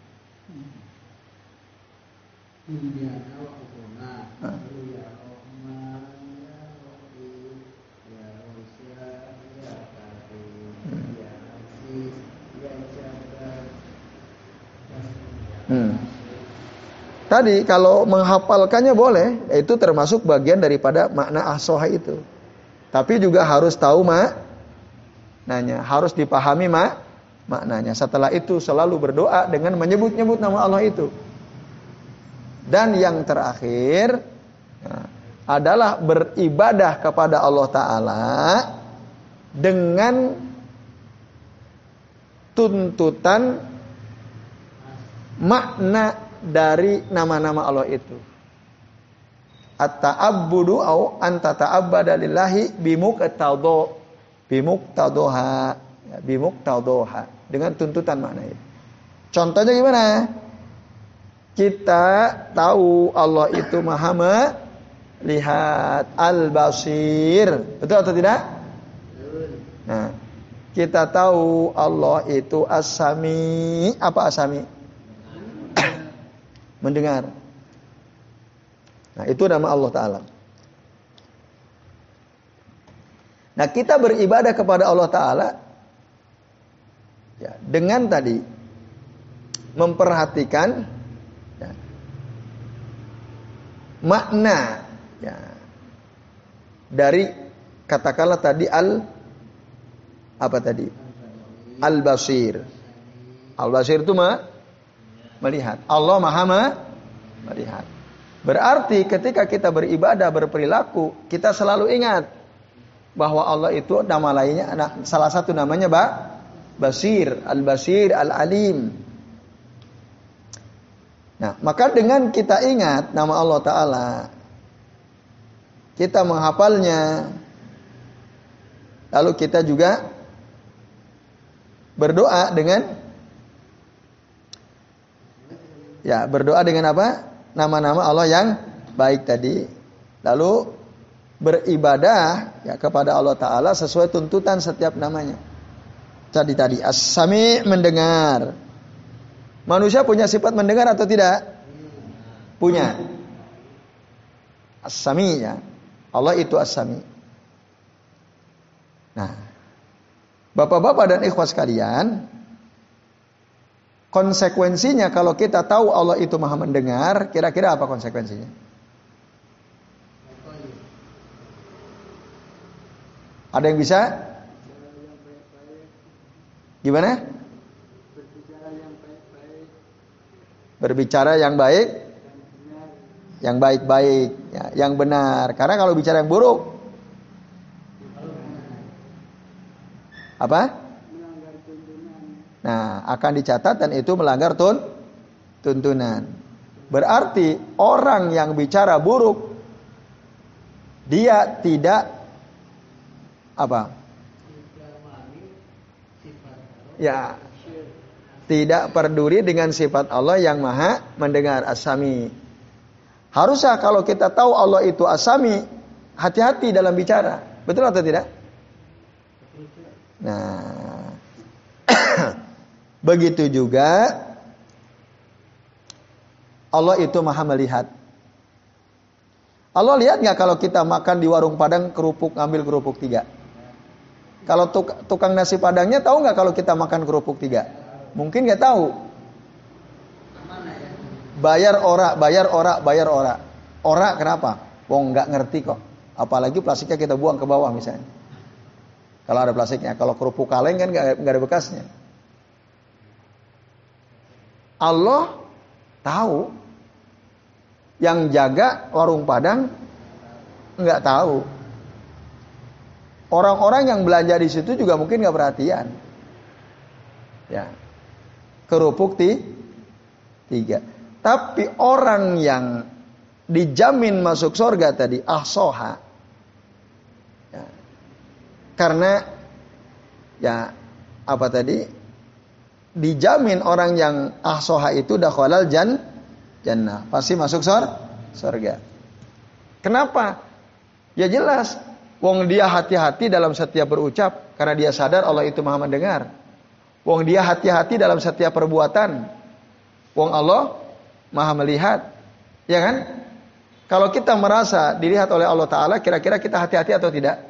dunyana wa ukhona ya Rahman ya Rahim ya Rasia ya Karim ya Aziz ya Jabbar Hmm. Tadi kalau menghafalkannya boleh, itu termasuk bagian daripada makna asoha itu. Tapi juga harus tahu mak nanya, harus dipahami mak maknanya. Setelah itu selalu berdoa dengan menyebut-nyebut nama Allah itu. Dan yang terakhir nah, adalah beribadah kepada Allah Taala dengan tuntutan makna dari nama-nama Allah itu. At-ta'abbudu au anta ta'abbada lillahi bimuqtadha bimuqtadha ya, bimuqtadha dengan tuntutan makna itu. Contohnya gimana? Kita tahu Allah itu Maha melihat Al-Basir. Betul atau tidak? Nah, kita tahu Allah itu As-Sami. Apa As-Sami? Mendengar. Nah, itu nama Allah Ta'ala. Nah, kita beribadah kepada Allah Ta'ala ya, dengan tadi memperhatikan ya, makna ya, dari katakanlah tadi al apa tadi? Al-Basir. Al-Basir itu ma, melihat. Allah Maha ma, melihat. Berarti ketika kita beribadah, berperilaku, kita selalu ingat bahwa Allah itu nama lainnya salah satu namanya ba, Basir, Al-Basir, Al-Alim. Nah, maka dengan kita ingat nama Allah Ta'ala, kita menghafalnya, lalu kita juga berdoa dengan ya berdoa dengan apa? Nama-nama Allah yang baik tadi. Lalu beribadah ya kepada Allah Taala sesuai tuntutan setiap namanya. Tadi tadi as-sami mendengar. Manusia punya sifat mendengar atau tidak? Punya. As-sami ya. Allah itu as-sami. Nah, Bapak-bapak dan ikhwas sekalian, konsekuensinya kalau kita tahu Allah itu Maha mendengar, kira-kira apa konsekuensinya? Ada yang bisa? Gimana? Berbicara yang baik, yang baik-baik, ya, yang benar. Karena kalau bicara yang buruk, apa? Nah, akan dicatat dan itu melanggar tun tuntunan. Berarti orang yang bicara buruk dia tidak apa? Ya, tidak peduli dengan sifat Allah yang maha mendengar asami. Harusnya kalau kita tahu Allah itu asami, hati-hati dalam bicara. Betul atau tidak? Nah, begitu juga Allah itu maha melihat. Allah lihat nggak kalau kita makan di warung Padang kerupuk ngambil kerupuk tiga? Kalau tuk, tukang nasi Padangnya tahu nggak kalau kita makan kerupuk tiga? Mungkin nggak tahu. Bayar ora, bayar ora, bayar ora. Ora kenapa? Wong nggak ngerti kok. Apalagi plastiknya kita buang ke bawah misalnya. Kalau ada plastiknya. Kalau kerupuk kaleng kan nggak ada bekasnya. Allah tahu. Yang jaga warung Padang nggak tahu. Orang-orang yang belanja di situ juga mungkin nggak perhatian. Ya. Kerupuk ti tiga. Tapi orang yang dijamin masuk surga tadi ahsoha karena ya apa tadi? Dijamin orang yang ahsoha itu dakhalal jan jannah, pasti masuk sor surga. Kenapa? Ya jelas, wong dia hati-hati dalam setiap berucap karena dia sadar Allah itu Maha mendengar. Wong dia hati-hati dalam setiap perbuatan. Wong Allah Maha melihat. Ya kan? Kalau kita merasa dilihat oleh Allah Ta'ala, kira-kira kita hati-hati atau tidak?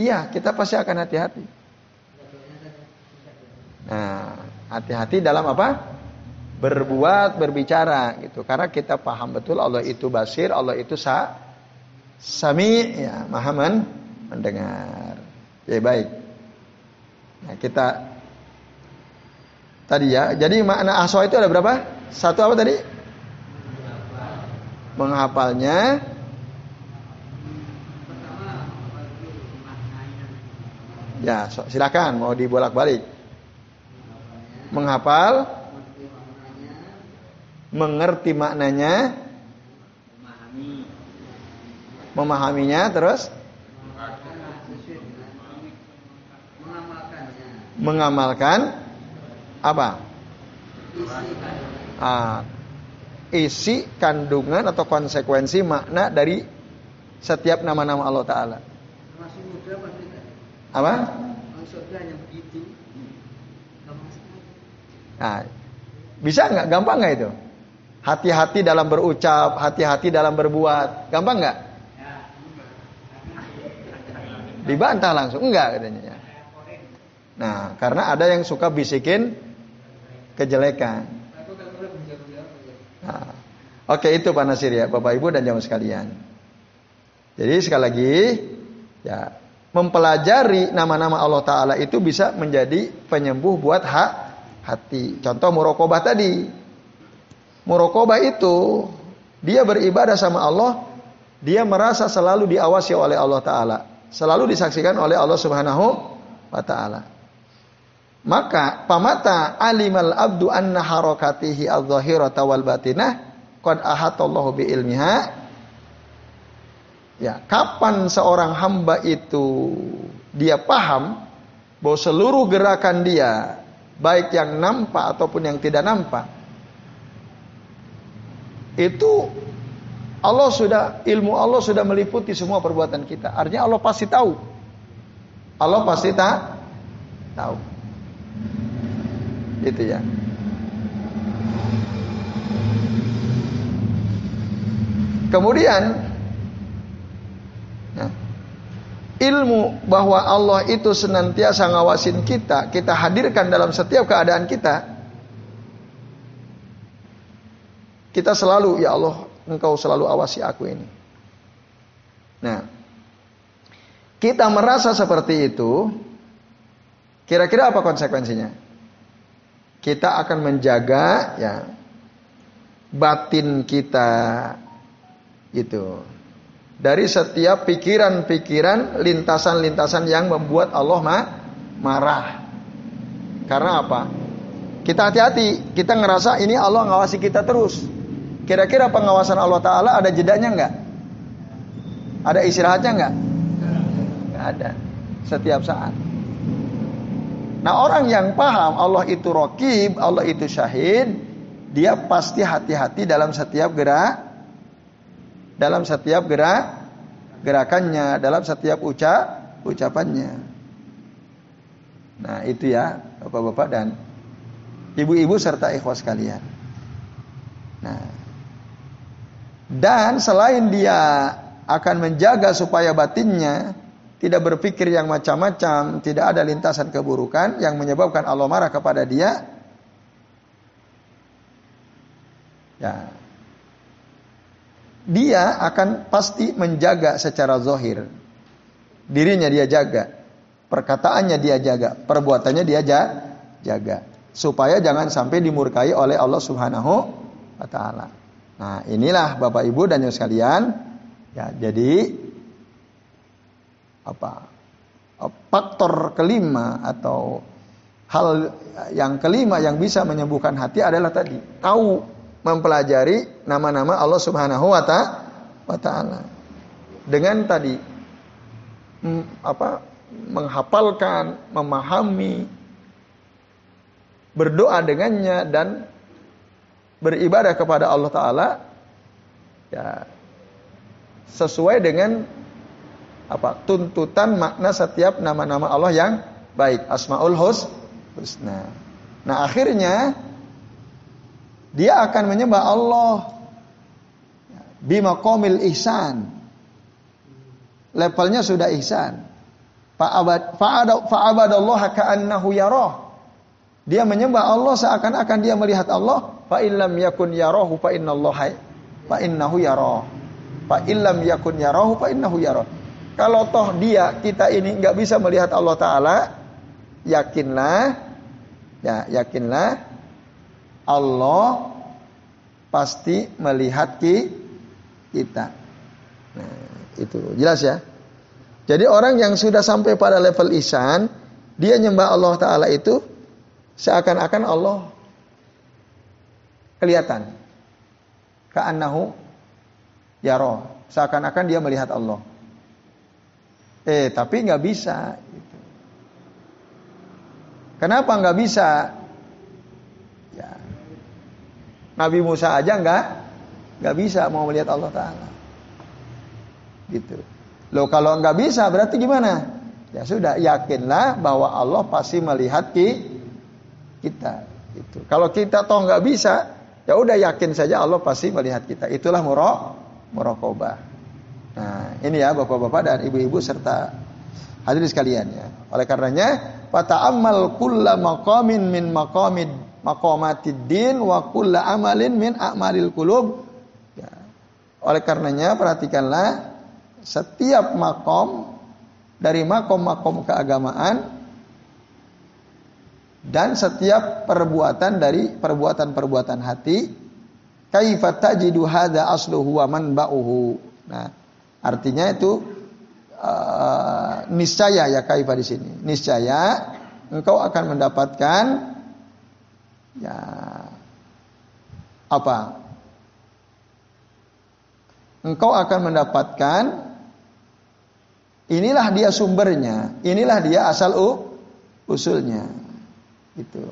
Iya, kita pasti akan hati-hati. Nah, hati-hati dalam apa? Berbuat, berbicara gitu. Karena kita paham betul Allah itu basir, Allah itu sa sami, ya, maha men mendengar. Ya baik. Nah, kita tadi ya. Jadi makna aswa itu ada berapa? Satu apa tadi? Menghafalnya, Ya, silakan mau dibolak-balik. Menghafal, mengerti maknanya, memahaminya, terus mengamalkan apa? Ah, isi kandungan atau konsekuensi makna dari setiap nama-nama Allah Taala. Apa? Nah, bisa nggak? Gampang nggak itu? Hati-hati dalam berucap, hati-hati dalam berbuat. Gampang nggak? Dibantah langsung. Enggak katanya. Nah, karena ada yang suka bisikin kejelekan. Nah, Oke itu Pak Nasir ya, Bapak Ibu dan jamaah sekalian. Jadi sekali lagi ya mempelajari nama-nama Allah Taala itu bisa menjadi penyembuh buat hak hati. Contoh murokobah tadi. Murokobah itu dia beribadah sama Allah, dia merasa selalu diawasi oleh Allah Taala, selalu disaksikan oleh Allah Subhanahu wa Taala. Maka pamata alimal abdu anna harakatihi adh-dhahirata wal batinah qad ahatallahu bi ilmiha Ya, kapan seorang hamba itu dia paham bahwa seluruh gerakan dia, baik yang nampak ataupun yang tidak nampak, itu Allah sudah ilmu Allah sudah meliputi semua perbuatan kita. Artinya Allah pasti tahu. Allah pasti tak tahu. Itu ya. Kemudian ilmu bahwa Allah itu senantiasa ngawasin kita, kita hadirkan dalam setiap keadaan kita. Kita selalu, ya Allah, Engkau selalu awasi aku ini. Nah, kita merasa seperti itu, kira-kira apa konsekuensinya? Kita akan menjaga ya batin kita itu dari setiap pikiran-pikiran, lintasan-lintasan yang membuat Allah ma marah. Karena apa? Kita hati-hati, kita ngerasa ini Allah ngawasi kita terus. Kira-kira pengawasan Allah Ta'ala ada jedanya enggak? Ada istirahatnya enggak? Enggak ada. Setiap saat. Nah orang yang paham Allah itu rokib, Allah itu syahid, dia pasti hati-hati dalam setiap gerak dalam setiap gerak gerakannya, dalam setiap ucap ucapannya. Nah, itu ya Bapak-bapak dan ibu-ibu serta ikhwas kalian. Nah, dan selain dia akan menjaga supaya batinnya tidak berpikir yang macam-macam, tidak ada lintasan keburukan yang menyebabkan Allah marah kepada dia. Ya, dia akan pasti menjaga secara zohir. Dirinya dia jaga. Perkataannya dia jaga. Perbuatannya dia jaga. Supaya jangan sampai dimurkai oleh Allah subhanahu wa ta'ala. Nah inilah Bapak Ibu dan yang sekalian. Ya, jadi apa faktor kelima atau hal yang kelima yang bisa menyembuhkan hati adalah tadi tahu mempelajari nama-nama Allah Subhanahu wa taala. Dengan tadi apa menghafalkan, memahami, berdoa dengannya dan beribadah kepada Allah taala ya sesuai dengan apa tuntutan makna setiap nama-nama Allah yang baik Asmaul Husna. Nah, akhirnya dia akan menyembah Allah bima komil ihsan. Levelnya sudah ihsan. Ka'annahu yarah. Dia menyembah Allah seakan-akan dia melihat Allah. Fa illam yakun yarahu fa innallaha fa innahu yarah. Fa illam yakun yarahu fa innahu yarah. Kalau toh dia kita ini nggak bisa melihat Allah Taala, yakinlah, ya yakinlah Allah pasti melihat kita. Nah, itu jelas ya. Jadi orang yang sudah sampai pada level ihsan, dia nyembah Allah taala itu seakan-akan Allah kelihatan. Ka'annahu yaro, seakan-akan dia melihat Allah. Eh, tapi nggak bisa. Kenapa nggak bisa? Nabi Musa aja nggak nggak bisa mau melihat Allah Taala. Gitu. Loh kalau nggak bisa berarti gimana? Ya sudah yakinlah bahwa Allah pasti melihat ki, kita. Gitu. Kalau kita toh nggak bisa, ya udah yakin saja Allah pasti melihat kita. Itulah murok murokobah. Nah ini ya bapak-bapak dan ibu-ibu serta hadirin sekalian ya. Oleh karenanya, fata'ammal kulla maqamin min maqamid maqamatiddin wa kulla amalin min a'malil qulub. Ya. Oleh karenanya perhatikanlah setiap makom dari makom-makom keagamaan dan setiap perbuatan dari perbuatan-perbuatan hati kaifa tajidu hadza asluhu wa manba'uhu nah artinya itu uh, niscaya ya kaifa di sini niscaya engkau akan mendapatkan ya apa engkau akan mendapatkan inilah dia sumbernya inilah dia asal usulnya itu.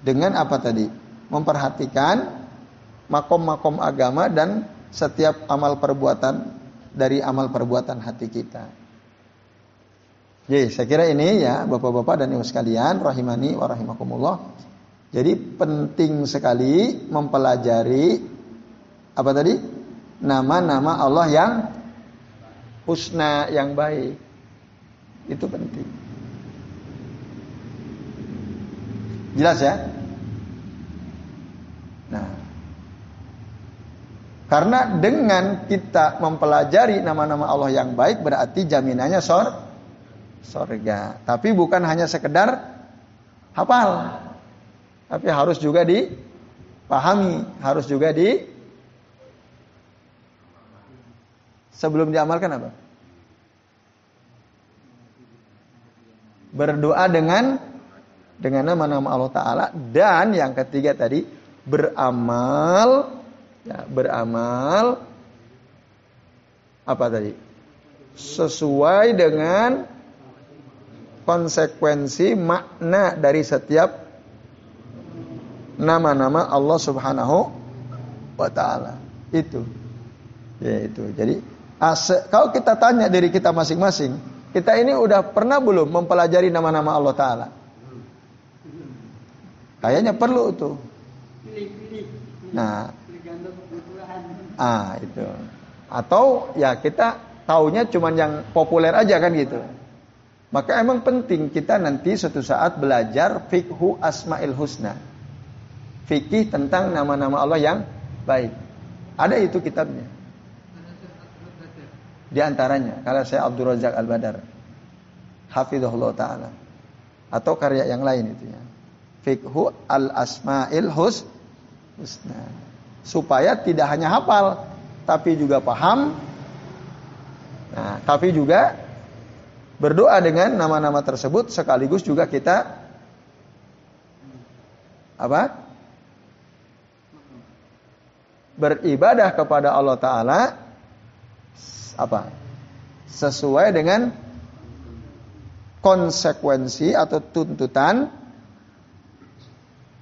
Dengan apa tadi? Memperhatikan makom-makom agama dan setiap amal perbuatan dari amal perbuatan hati kita. Jadi saya kira ini ya Bapak-bapak dan Ibu sekalian rahimani wa rahimakumullah. Jadi penting sekali mempelajari apa tadi? Nama-nama Allah yang husna yang baik. Itu penting. Jelas ya? Nah, karena dengan kita mempelajari nama-nama Allah yang baik berarti jaminannya sor sorga. Tapi bukan hanya sekedar hafal. Tapi harus juga dipahami, harus juga di sebelum diamalkan apa? Berdoa dengan dengan nama-nama Allah Ta'ala dan yang ketiga tadi beramal ya, beramal apa tadi sesuai dengan konsekuensi makna dari setiap nama-nama Allah Subhanahu wa taala. Itu. Ya itu. Jadi ase, kalau kita tanya diri kita masing-masing, kita ini udah pernah belum mempelajari nama-nama Allah taala? Kayaknya perlu tuh. Nah, ah itu. Atau ya kita taunya cuman yang populer aja kan gitu. Maka emang penting kita nanti suatu saat belajar fikhu asmaul husna. Fikih tentang nama-nama Allah yang baik. Ada itu kitabnya. Di antaranya, kalau saya Abdul Razak Al-Badar. Hafizahullah Ta'ala. Atau karya yang lain itu ya fikhu al asmail hus husna supaya tidak hanya hafal tapi juga paham nah tapi juga berdoa dengan nama-nama tersebut sekaligus juga kita apa beribadah kepada Allah taala apa sesuai dengan konsekuensi atau tuntutan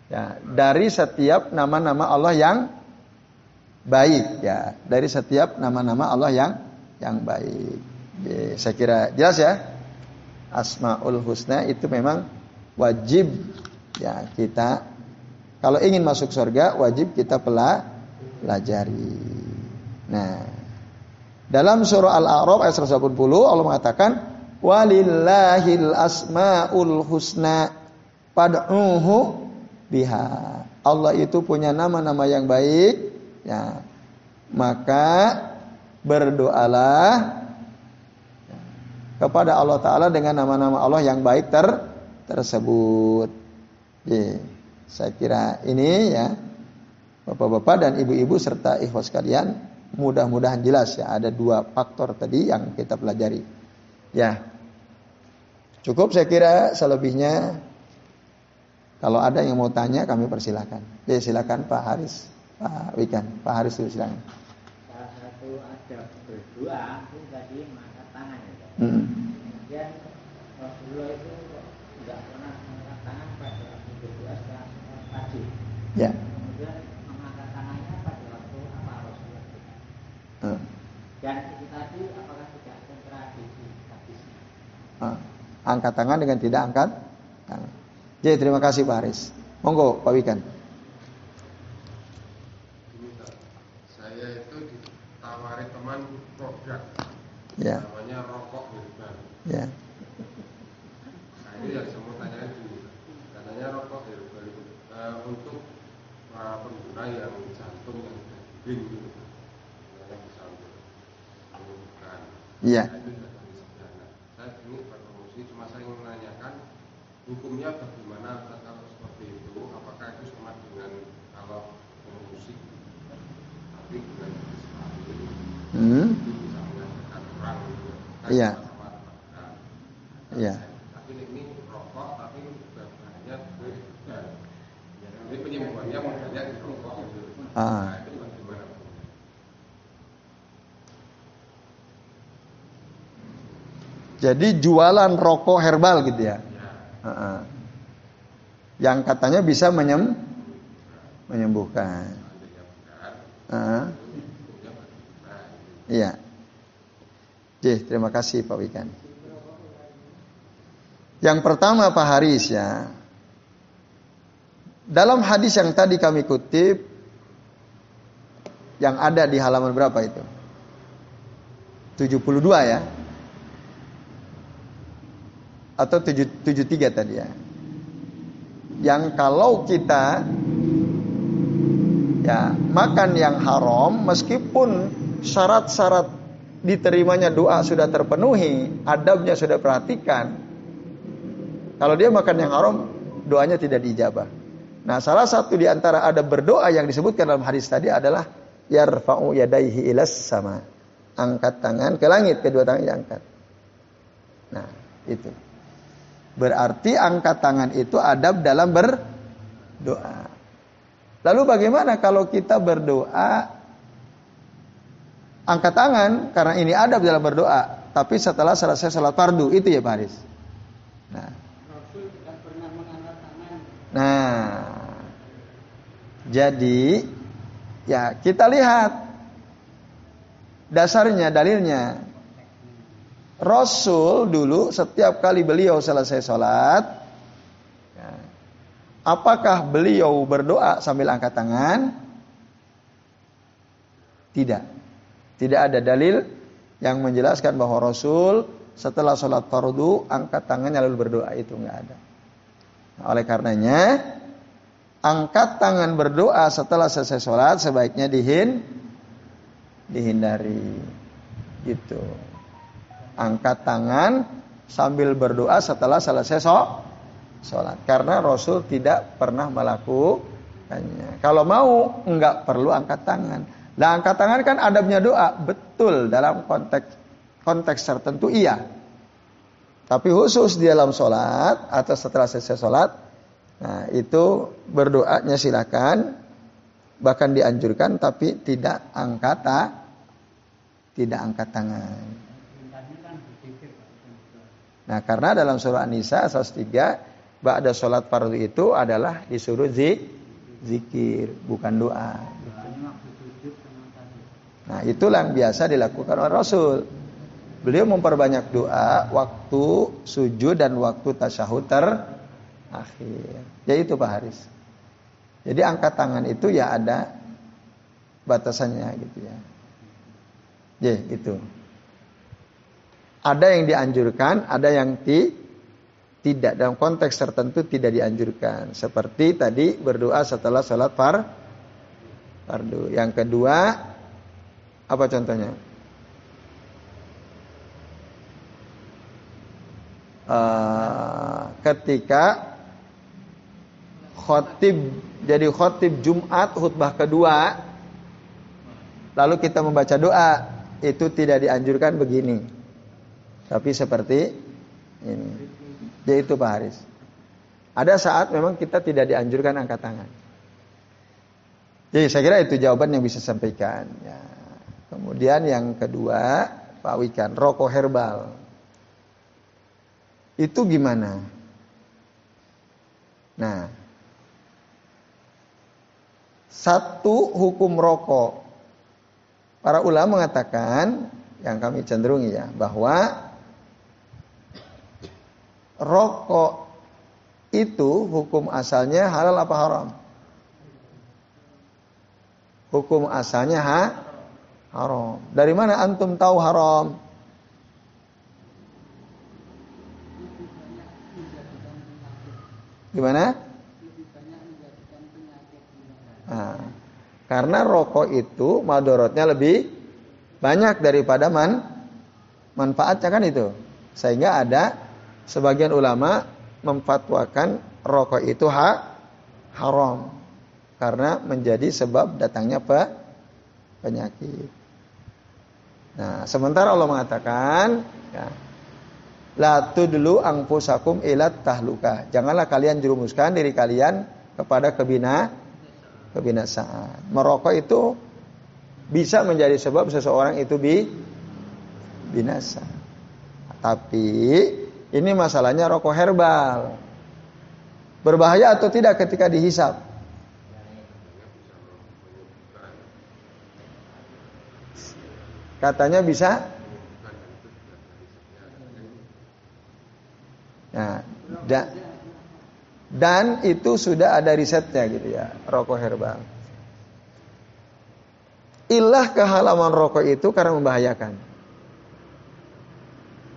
Ya, dari setiap nama-nama Allah yang baik ya, dari setiap nama-nama Allah yang yang baik. Ya, saya kira jelas ya. Asmaul Husna itu memang wajib ya kita kalau ingin masuk surga wajib kita pelajari. Nah, dalam surah Al-A'raf ayat 180 Allah mengatakan walillahil asmaul husna pad'uhu biha. Allah itu punya nama-nama yang baik, ya. Maka berdoalah kepada Allah Taala dengan nama-nama Allah yang baik ter tersebut. Ya, saya kira ini ya Bapak-bapak dan ibu-ibu serta ikhwas kalian mudah-mudahan jelas ya ada dua faktor tadi yang kita pelajari. Ya. Cukup saya kira selebihnya kalau ada yang mau tanya kami persilahkan. Ya silakan Pak Haris, Pak Wikan, Pak Haris silakan. Salah satu ada berdoa itu tadi mengangkat tangan ya. Hmm. Kemudian Rasulullah itu tidak pernah mengangkat tangan pada waktu berdoa setelah pagi. Ya. Kemudian mengangkat tangannya pada waktu apa Rasulullah? Hmm. Dan itu tadi apakah tidak kontradiksi hadisnya? Hmm. Angkat tangan dengan tidak angkat tangan. Jadi terima kasih Pak Haris. Monggo Pak Wikan. Saya itu ditawari teman produk. Ya. Namanya rokok herbal. Ya. Nah ini yang saya mau tanya itu. Katanya rokok herbal itu uh, untuk para pengguna yang jantung yang daging gitu. Yang bisa Iya. Saya ini berpromosi, cuma saya ingin menanyakan hukumnya bagaimana kalau seperti itu, apakah itu sama dengan kalau promosi tapi dengan Hmm. itu bisa menghasilkan orang gitu. Kan Iya. Iya. Tapi ini rokok, tapi bahannya berbeda. Jadi penyembuhannya modalnya di rokok gitu. Ah. Nah, itu bagaimana? Jadi jualan rokok herbal gitu ya. Heeh. Yang katanya bisa menyem menyembuhkan. bagaimana? Iya. Oke, terima kasih Pak Wikan. Yang pertama Pak Haris ya. Dalam hadis yang tadi kami kutip yang ada di halaman berapa itu? 72 ya. Atau 7, 73 tadi ya. Yang kalau kita ya makan yang haram meskipun syarat-syarat diterimanya doa sudah terpenuhi, adabnya sudah perhatikan. Kalau dia makan yang haram, doanya tidak dijabah. Nah, salah satu di antara adab berdoa yang disebutkan dalam hadis tadi adalah yarfa'u yadaihi ilas sama. Angkat tangan ke langit, kedua tangan diangkat. Nah, itu. Berarti angkat tangan itu adab dalam berdoa. Lalu bagaimana kalau kita berdoa angkat tangan karena ini adab dalam berdoa, tapi setelah selesai salat fardu itu ya Pak Haris. Nah, nah jadi ya kita lihat dasarnya dalilnya Rasul dulu setiap kali beliau selesai sholat Apakah beliau berdoa sambil angkat tangan? Tidak. Tidak ada dalil yang menjelaskan bahwa Rasul setelah sholat fardu angkat tangannya lalu berdoa itu nggak ada. Nah, oleh karenanya angkat tangan berdoa setelah selesai sholat sebaiknya dihin dihindari gitu. Angkat tangan sambil berdoa setelah selesai sholat karena Rasul tidak pernah melakukannya. Kalau mau nggak perlu angkat tangan. Nah angkat tangan kan adabnya doa betul dalam konteks konteks tertentu iya. Tapi khusus di dalam sholat atau setelah selesai sholat, nah itu berdoanya silakan, bahkan dianjurkan tapi tidak angkat tidak angkat tangan. Perintahnya kan berzikir. Pak. Nah, karena dalam surah An-Nisa 103 ba'da sholat fardu itu adalah disuruh zik, zikir, bukan doa. Nah, itulah yang biasa dilakukan oleh Rasul. Beliau memperbanyak doa waktu sujud dan waktu tasyahud terakhir. Ya itu Pak Haris. Jadi angkat tangan itu ya ada batasannya gitu ya. Ya, itu. Ada yang dianjurkan, ada yang ti, tidak dalam konteks tertentu tidak dianjurkan. Seperti tadi berdoa setelah sholat far, fardu. Yang kedua, apa contohnya? Eh, ketika khotib jadi khotib Jumat khutbah kedua lalu kita membaca doa itu tidak dianjurkan begini tapi seperti ini yaitu Pak Haris ada saat memang kita tidak dianjurkan angkat tangan jadi saya kira itu jawaban yang bisa sampaikan ya. kemudian yang kedua Pak Wikan rokok herbal itu gimana? Nah, satu hukum rokok. Para ulama mengatakan, yang kami cenderungi ya, bahwa rokok itu hukum asalnya halal apa haram? Hukum asalnya ha? haram. Dari mana antum tahu haram? Gimana? Nah, karena rokok itu madorotnya lebih banyak daripada man manfaatnya kan itu. Sehingga ada sebagian ulama memfatwakan rokok itu hak haram karena menjadi sebab datangnya pe, penyakit. Nah, sementara Allah mengatakan, ya, la tudlu angfusakum ilat tahluka. Janganlah kalian jerumuskan diri kalian kepada kebina kebinasaan. Merokok itu bisa menjadi sebab seseorang itu bi binasa. Tapi ini masalahnya rokok herbal. Berbahaya atau tidak ketika dihisap? Katanya bisa. Nah, da, dan itu sudah ada risetnya gitu ya, rokok herbal. Ilah kehalaman rokok itu karena membahayakan.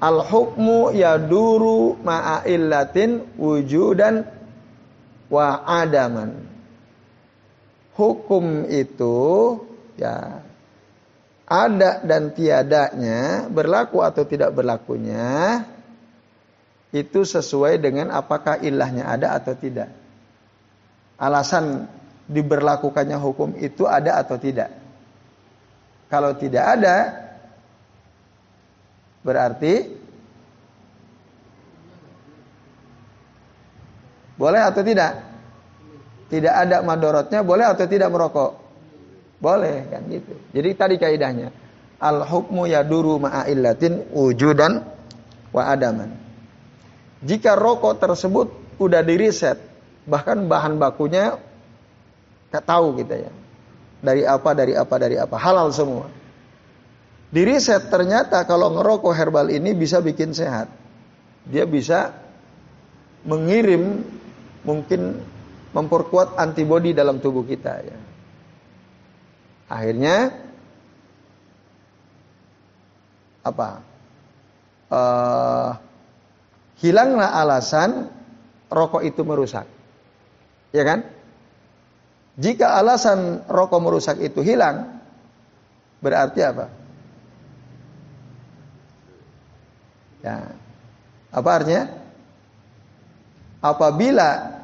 Al hukmu yaduru ma'a illatin wujudan wa adaman. Hukum itu ya ada dan tiadanya, berlaku atau tidak berlakunya, itu sesuai dengan apakah ilahnya ada atau tidak. Alasan diberlakukannya hukum itu ada atau tidak. Kalau tidak ada, berarti boleh atau tidak? Tidak ada madorotnya, boleh atau tidak merokok? Boleh kan gitu. Jadi tadi kaidahnya al hukmu yaduru ma'a illatin wujudan wa adaman. Jika rokok tersebut udah diriset, bahkan bahan bakunya tak tahu kita ya. Dari apa, dari apa, dari apa, halal semua. Diriset ternyata kalau ngerokok herbal ini bisa bikin sehat. Dia bisa mengirim mungkin memperkuat antibodi dalam tubuh kita ya. Akhirnya apa? Uh, hilanglah alasan rokok itu merusak. Ya kan? Jika alasan rokok merusak itu hilang, berarti apa? Ya. Apa artinya? Apabila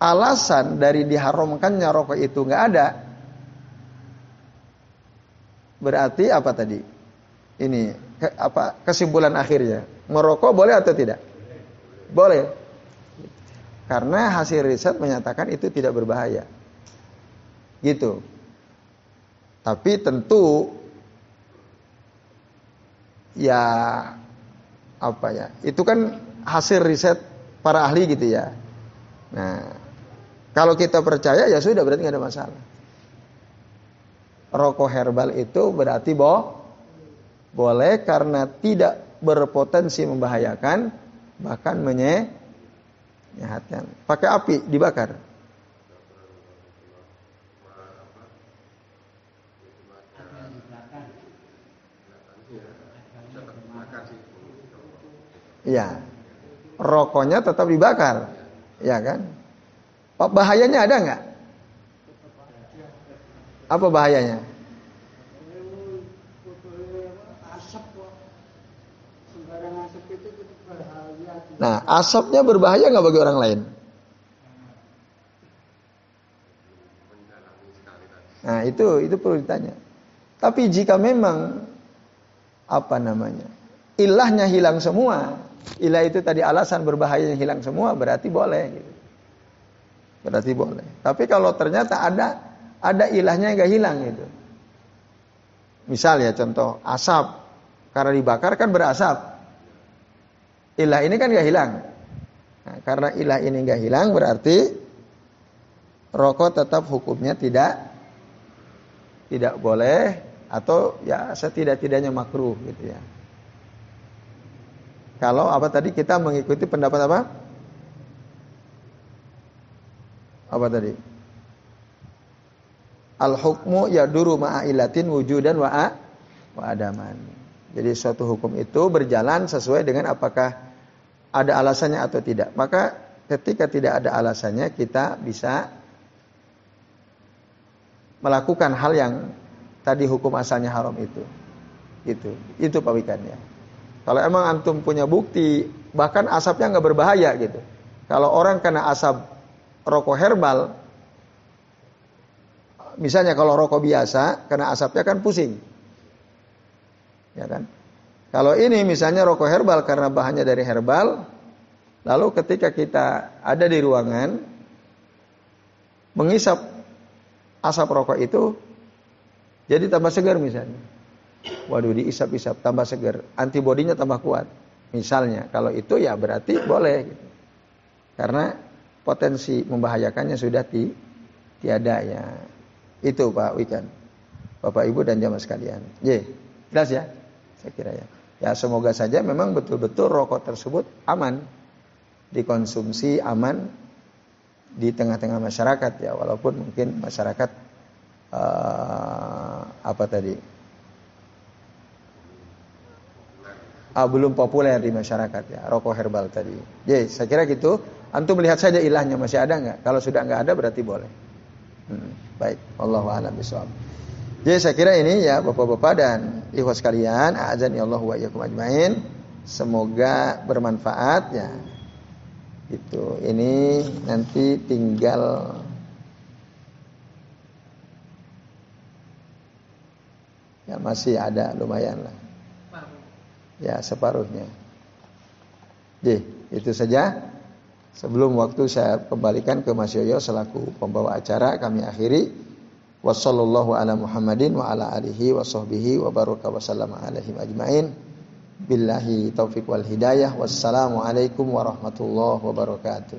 alasan dari diharamkannya rokok itu nggak ada, Berarti apa tadi? Ini ke, apa kesimpulan akhirnya? Merokok boleh atau tidak? Boleh. Karena hasil riset menyatakan itu tidak berbahaya. Gitu. Tapi tentu ya apa ya? Itu kan hasil riset para ahli gitu ya. Nah, kalau kita percaya ya sudah berarti nggak ada masalah rokok herbal itu berarti boh boleh karena tidak berpotensi membahayakan bahkan menyehatkan. Pakai api dibakar. Iya. Rokoknya tetap dibakar. Ya kan? Bahayanya ada nggak? Apa bahayanya? Nah, asapnya berbahaya nggak bagi orang lain? Nah, itu itu perlu ditanya. Tapi jika memang apa namanya? Ilahnya hilang semua. Ilah itu tadi alasan berbahayanya hilang semua, berarti boleh gitu. Berarti boleh. Tapi kalau ternyata ada ada ilahnya yang gak hilang gitu. Misal ya contoh asap karena dibakar kan berasap. Ilah ini kan gak hilang. Nah, karena ilah ini gak hilang berarti rokok tetap hukumnya tidak tidak boleh atau ya setidak-tidaknya makruh gitu ya. Kalau apa tadi kita mengikuti pendapat apa? Apa tadi? al hukmu yaduru ma'ilatin wujudan wa wa adaman. Jadi suatu hukum itu berjalan sesuai dengan apakah ada alasannya atau tidak. Maka ketika tidak ada alasannya kita bisa melakukan hal yang tadi hukum asalnya haram itu. Itu Pak Wikan ya. Kalau emang antum punya bukti, bahkan asapnya nggak berbahaya gitu. Kalau orang kena asap rokok herbal, misalnya kalau rokok biasa, kena asapnya kan pusing. Ya kan? Kalau ini misalnya rokok herbal karena bahannya dari herbal, lalu ketika kita ada di ruangan, mengisap asap rokok itu, jadi tambah segar misalnya. Waduh diisap-isap tambah segar, antibodinya tambah kuat. Misalnya kalau itu ya berarti boleh gitu. Karena potensi membahayakannya sudah ti, tiada ya. Itu Pak Wikan. Bapak Ibu dan jamaah sekalian. Ye, jelas ya? Saya kira ya. Ya semoga saja memang betul-betul rokok tersebut aman dikonsumsi aman di tengah-tengah masyarakat ya walaupun mungkin masyarakat uh, apa tadi ah, belum populer di masyarakat ya rokok herbal tadi. Jadi saya kira gitu. Antum melihat saja ilahnya masih ada nggak? Kalau sudah nggak ada berarti boleh. Hmm, baik, Allah a'lam. Jadi saya kira ini ya bapak-bapak dan ikhwas sekalian, azan ya Allah wa ajmain. Semoga bermanfaat ya. Itu ini nanti tinggal ya masih ada lumayan lah. Ya, separuhnya. Jadi, itu saja. Sebelum waktu saya kembalikan ke Mas Yoyo selaku pembawa acara, kami akhiri. Wassallallahu ala Muhammadin wa ala alihi wa sahbihi wa baraka wa sallama alaihim ajmain. Billahi taufiq wal hidayah. Wassalamualaikum warahmatullahi wabarakatuh.